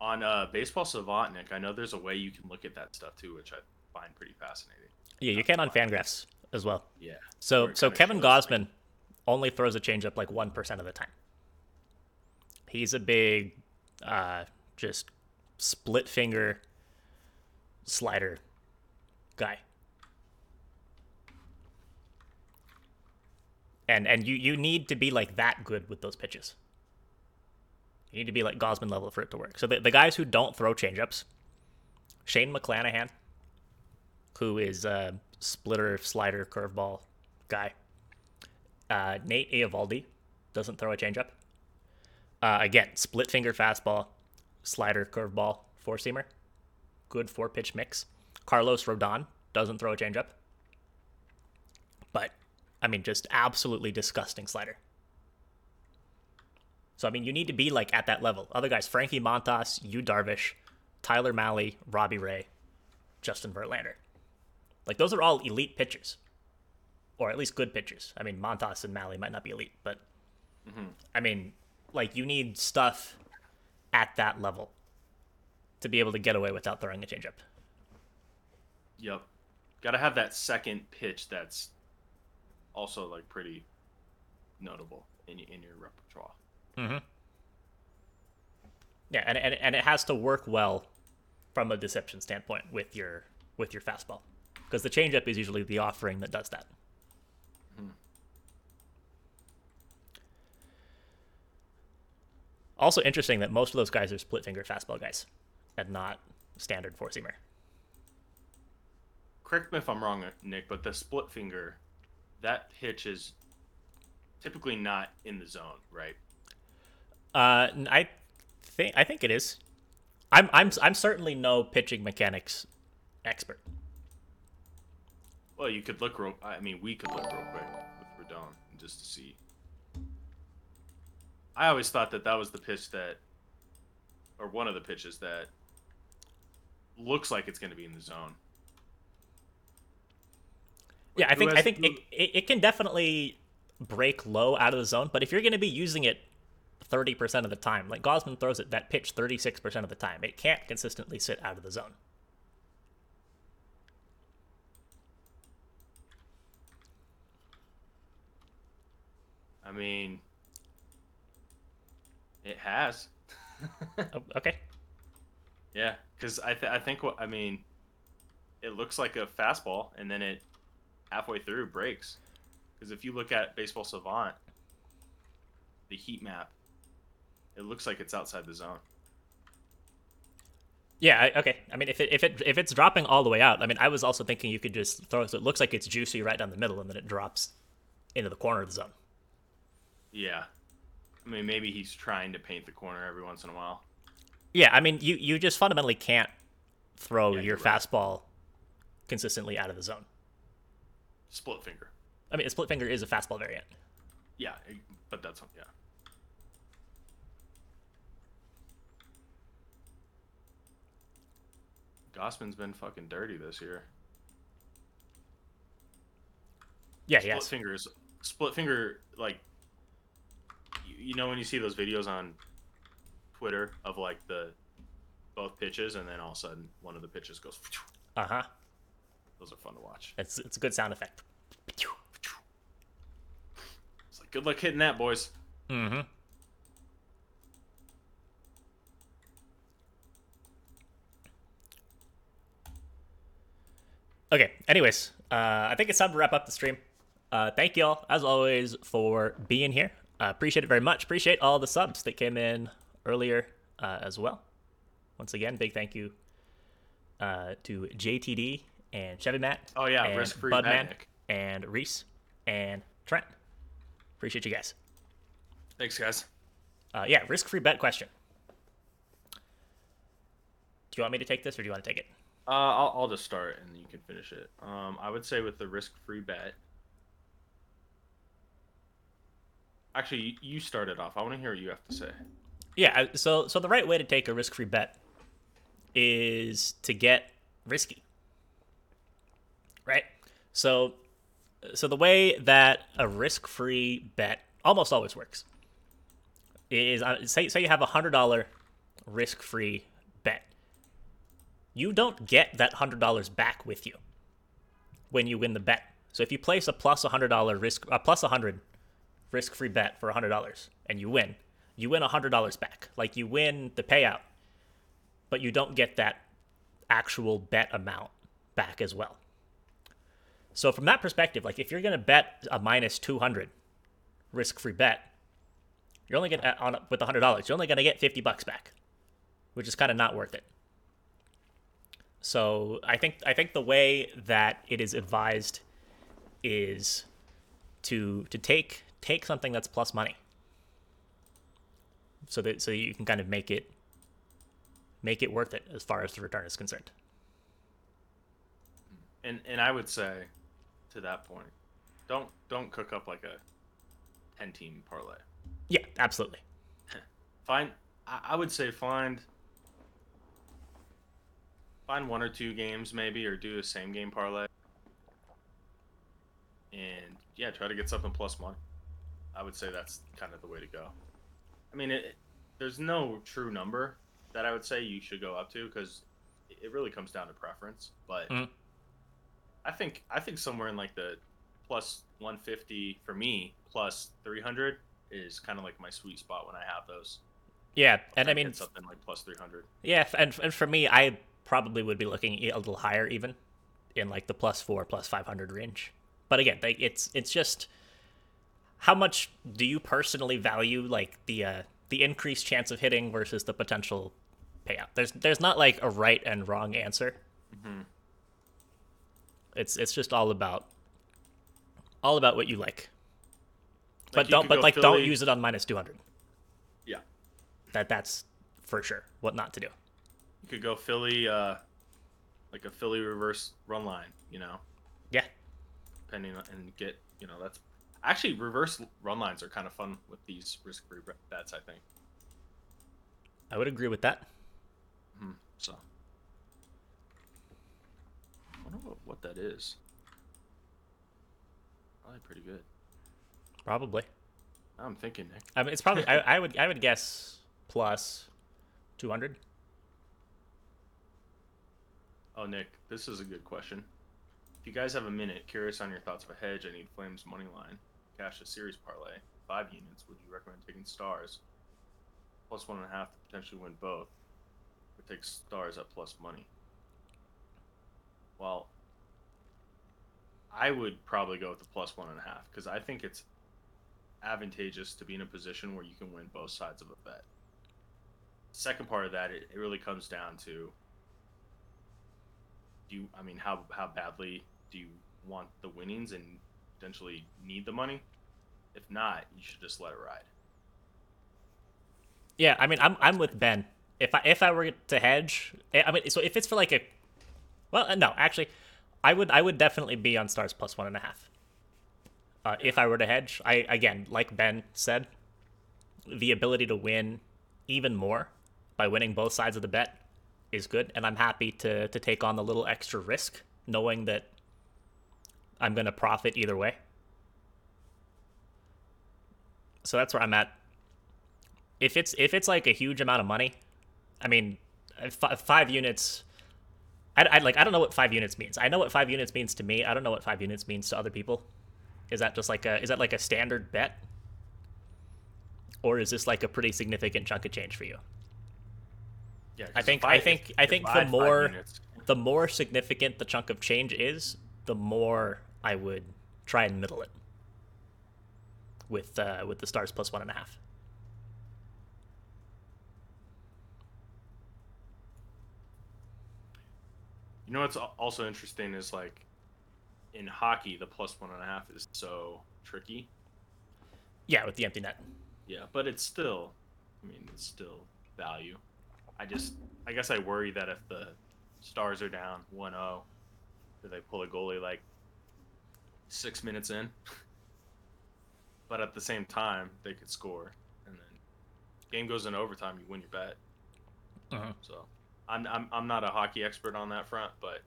On uh, Baseball Savant, Nick, I know there's a way you can look at that stuff too, which I find pretty fascinating. yeah you can on Fangraphs as well. Yeah. So so Kevin shows, like- Gausman only throws a changeup like one percent of the time. He's a big, uh, just split finger slider guy. And and you you need to be like that good with those pitches. You need to be like Gausman level for it to work. So the, the guys who don't throw changeups, Shane McClanahan, who is a splitter, slider, curveball guy. Uh, Nate Eovaldi doesn't throw a changeup. Uh, again, split finger fastball, slider, curveball, four seamer. Good four pitch mix. Carlos Rodon doesn't throw a changeup. But I mean, just absolutely disgusting slider. So I mean, you need to be like at that level. Other guys: Frankie Montas, Yu Darvish, Tyler Mahle, Robbie Ray, Justin Verlander. Like those are all elite pitchers, or at least good pitchers. I mean, Montas and Mahle might not be elite, but mm-hmm. I mean, like you need stuff at that level to be able to get away without throwing a changeup. Yep. Got to have that second pitch that's also like pretty notable in in your repertoire. Mm-hmm. Yeah, and, and and it has to work well from a deception standpoint with your with your fastball, because the changeup is usually the offering that does that. Hmm. Also interesting that most of those guys are split finger fastball guys, and not standard four seamer. Correct me if I'm wrong, Nick, but the split finger, that pitch is typically not in the zone, right? Uh, I think I think it is. I'm I'm I'm certainly no pitching mechanics expert. Well, you could look real. I mean, we could look real quick with Rodon just to see. I always thought that that was the pitch that, or one of the pitches that looks like it's going to be in the zone. Yeah, I think I has- think it, it, it can definitely break low out of the zone, but if you're going to be using it 30% of the time, like Gausman throws it that pitch 36% of the time, it can't consistently sit out of the zone. I mean, it has. Oh, okay. Yeah, because I th- I think what I mean, it looks like a fastball, and then it halfway through breaks. Because if you look at Baseball Savant, the heat map, it looks like it's outside the zone. Yeah, I, okay. I mean, if it if it if it's dropping all the way out, I mean, I was also thinking you could just throw it so it looks like it's juicy right down the middle, and then it drops into the corner of the zone. Yeah, I mean maybe he's trying to paint the corner every once in a while. Yeah, I mean, you you just fundamentally can't throw Yeah, your right. fastball consistently out of the zone. Split finger. I mean, a split finger is a fastball variant. Yeah, but that's yeah. Gausman's been fucking dirty this year. Yeah, split yes. fingers split finger like you, you know when you see those videos on twitter of like the both pitches and then all of a sudden one of the pitches goes Uh huh. those are fun to watch It's it's a good sound effect. it's like good luck hitting that boys Mm-hmm. Okay. Anyways, uh, I think it's time to wrap up the stream. Uh, thank y'all, as always, for being here. Uh, appreciate it very much. Appreciate all the subs that came in earlier uh, as well. Once again, big thank you uh, to JTD and Chevy Matt. Oh, yeah, and risk-free Budman and Reese and Trent. Appreciate you guys. thanks guys Uh, yeah, risk free bet question. Do you want me to take this or do you want to take it? Uh, I'll, I'll just start and you can finish it um, i would say with the risk-free bet actually you, started off i want to hear what you have to say Yeah, so so the right way to take a risk free bet is to get risky. Right? So so the way that a risk free bet almost always works is uh, say say you have a hundred dollar risk free bet. You don't get that hundred dollars back with you when you win the bet. So if you place a plus a hundred dollar risk a plus a hundred risk free bet for a hundred dollars and you win, you win a hundred dollars back. Like you win the payout, but you don't get that actual bet amount back as well. So from that perspective, like if you're gonna bet a minus two hundred risk free bet, you're only gonna on with a hundred dollars, you're only gonna get fifty bucks back, which is kind of not worth it. So I think I think the way that it is advised is to to take take something that's plus money so that so you can kind of make it make it worth it as far as the return is concerned. and and I would say to that point, Don't don't cook up like a ten team parlay. Yeah, absolutely. Find I, I would say find find one or two games maybe or do a same game parlay. And yeah, try to get something plus money. I would say that's kind of the way to go. I mean, it, there's no true number that I would say you should go up to because it really comes down to preference. But Mhm. I think I think somewhere in like the plus 150 for me, plus 300 is kind of like my sweet spot when I have those. Yeah, I'll and I mean, something like plus 300. yeah, and and for me, I probably would be looking a little higher even, in like the plus four, plus five hundred range. But again, like it's it's just how much do you personally value like the uh, the increased chance of hitting versus the potential payout? There's there's not like a right and wrong answer. It's it's just all about all about what you like. Like, But you don't but like don't use it on minus two hundred. Yeah, That that's for sure what not to do. You could go Philly, uh, like a Philly reverse run line. You know, Yeah. depending on, and get you know that's actually reverse run lines are kind of fun with these risk free bets. I think. I would agree with that. Hmm, So. I wonder what, what that is. Probably pretty good. Probably. I'm thinking, Nick. I mean, it's probably. I, I would. I would guess plus two hundred. Oh, Nick, this is a good question. If you guys have a minute, curious on your thoughts of a hedge, I need Flames money line. Cash a series parlay. Five units. Would you recommend taking stars? Plus one and a half to potentially win both. Or take stars at plus money. Well, I would probably go with the plus one and a half because I think it's advantageous to be in a position where you can win both sides of a bet. Second part of that, it, it really comes down to do you i mean how how badly do you want the winnings and potentially need the money if not you should just let it ride Yeah, I mean, I'm I'm with Ben. If I if I were to hedge, I I mean, so if it's for like a, well, uh, no, actually, I would I would definitely be on stars plus one and a half. Uh, if I were to hedge, I again, like Ben said, the ability to win even more by winning both sides of the bet is good, and I'm happy to to take on the little extra risk, knowing that I'm gonna profit either way. So that's where I'm at if it's if it's like a huge amount of money, I mean, f- five units. I, I like I don't know what five units means. I know what five units means to me. I don't know what five units means to other people. Is that just like a is that like a standard bet, or is this like a pretty significant chunk of change for you? Yeah I think I think I think the more the more significant the chunk of change is, the more I would try and middle it with uh, with the stars plus one and a half. you know what's also interesting is like in hockey the plus one and a half is so tricky Yeah, with the empty net. yeah but it's still i mean it's still value i just i guess i worry that if the stars are down 1-0 do they pull a goalie like six minutes in but at the same time they could score and then game goes in overtime you win your bet Mhm. so I'm, I'm i'm not a hockey expert on that front but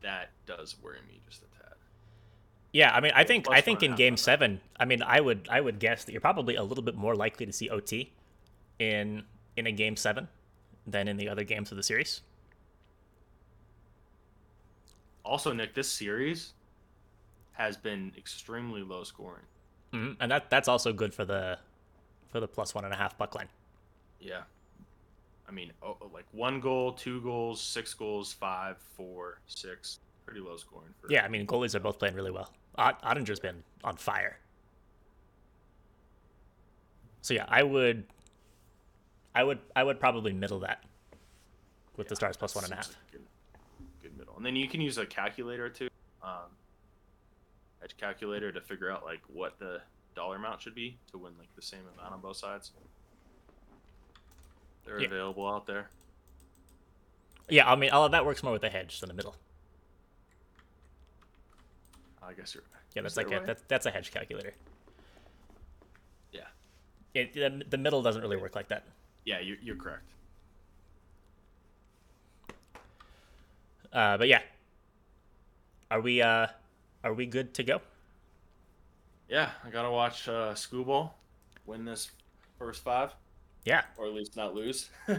that does worry me just a tad Yeah, I mean, I think I think in Game. Seven, I mean, I would I would guess that you're probably a little bit more likely to see OT in in a Game Seven than in the other games of the series. also nick this series has been extremely low scoring hmm And that that's also good for the for the plus one and a half puck line. Yeah. I mean, oh, oh, like one goal, two goals, six goals, five, four, six. Pretty low scoring for. Yeah, I mean, goalies are both playing really well. Ott- Oettinger's been on fire. So yeah, I would, I would, I would probably middle that with the stars plus one and a half. Like Good, good middle, and then you can use a calculator too, um, hedge calculator to figure out like what the dollar amount should be to win like the same amount on both sides. They're Yeah. available out there. Yeah, I mean, all of that works more with the hedge than the middle. I guess you're. Yeah, that's like a a that's, that's a hedge calculator. Yeah. It, the, the middle doesn't really work like that. Yeah, you're, you're correct. Uh, but yeah, are we uh, are we good to go? Yeah, I gotta watch uh, Screwball win this first five, Yeah, or at least not lose.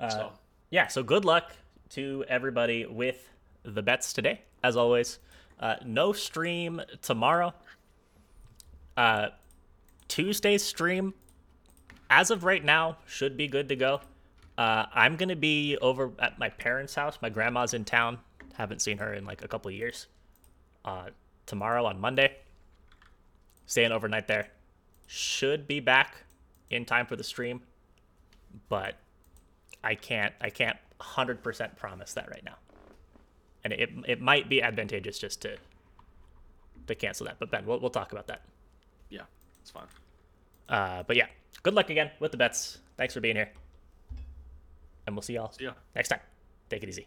Uh, so yeah. So good luck to everybody with the bets today. As always, uh, no stream tomorrow. Uh, Tuesday's stream, as of right now, should be good to go. Uh, I'm gonna be over at my parents' house. My grandma's in town. Haven't seen her in like a couple of years. Uh, tomorrow on Monday. Staying overnight there. Should be back in time for the stream, but I can't I can't 100% promise that right now. And it it might be advantageous just to to cancel that. But Ben, we'll we'll talk about that. yeah, it's fine. Uh, but yeah, good luck again with the bets. Thanks for being here. And we'll see y'all See ya. next time. Take it easy.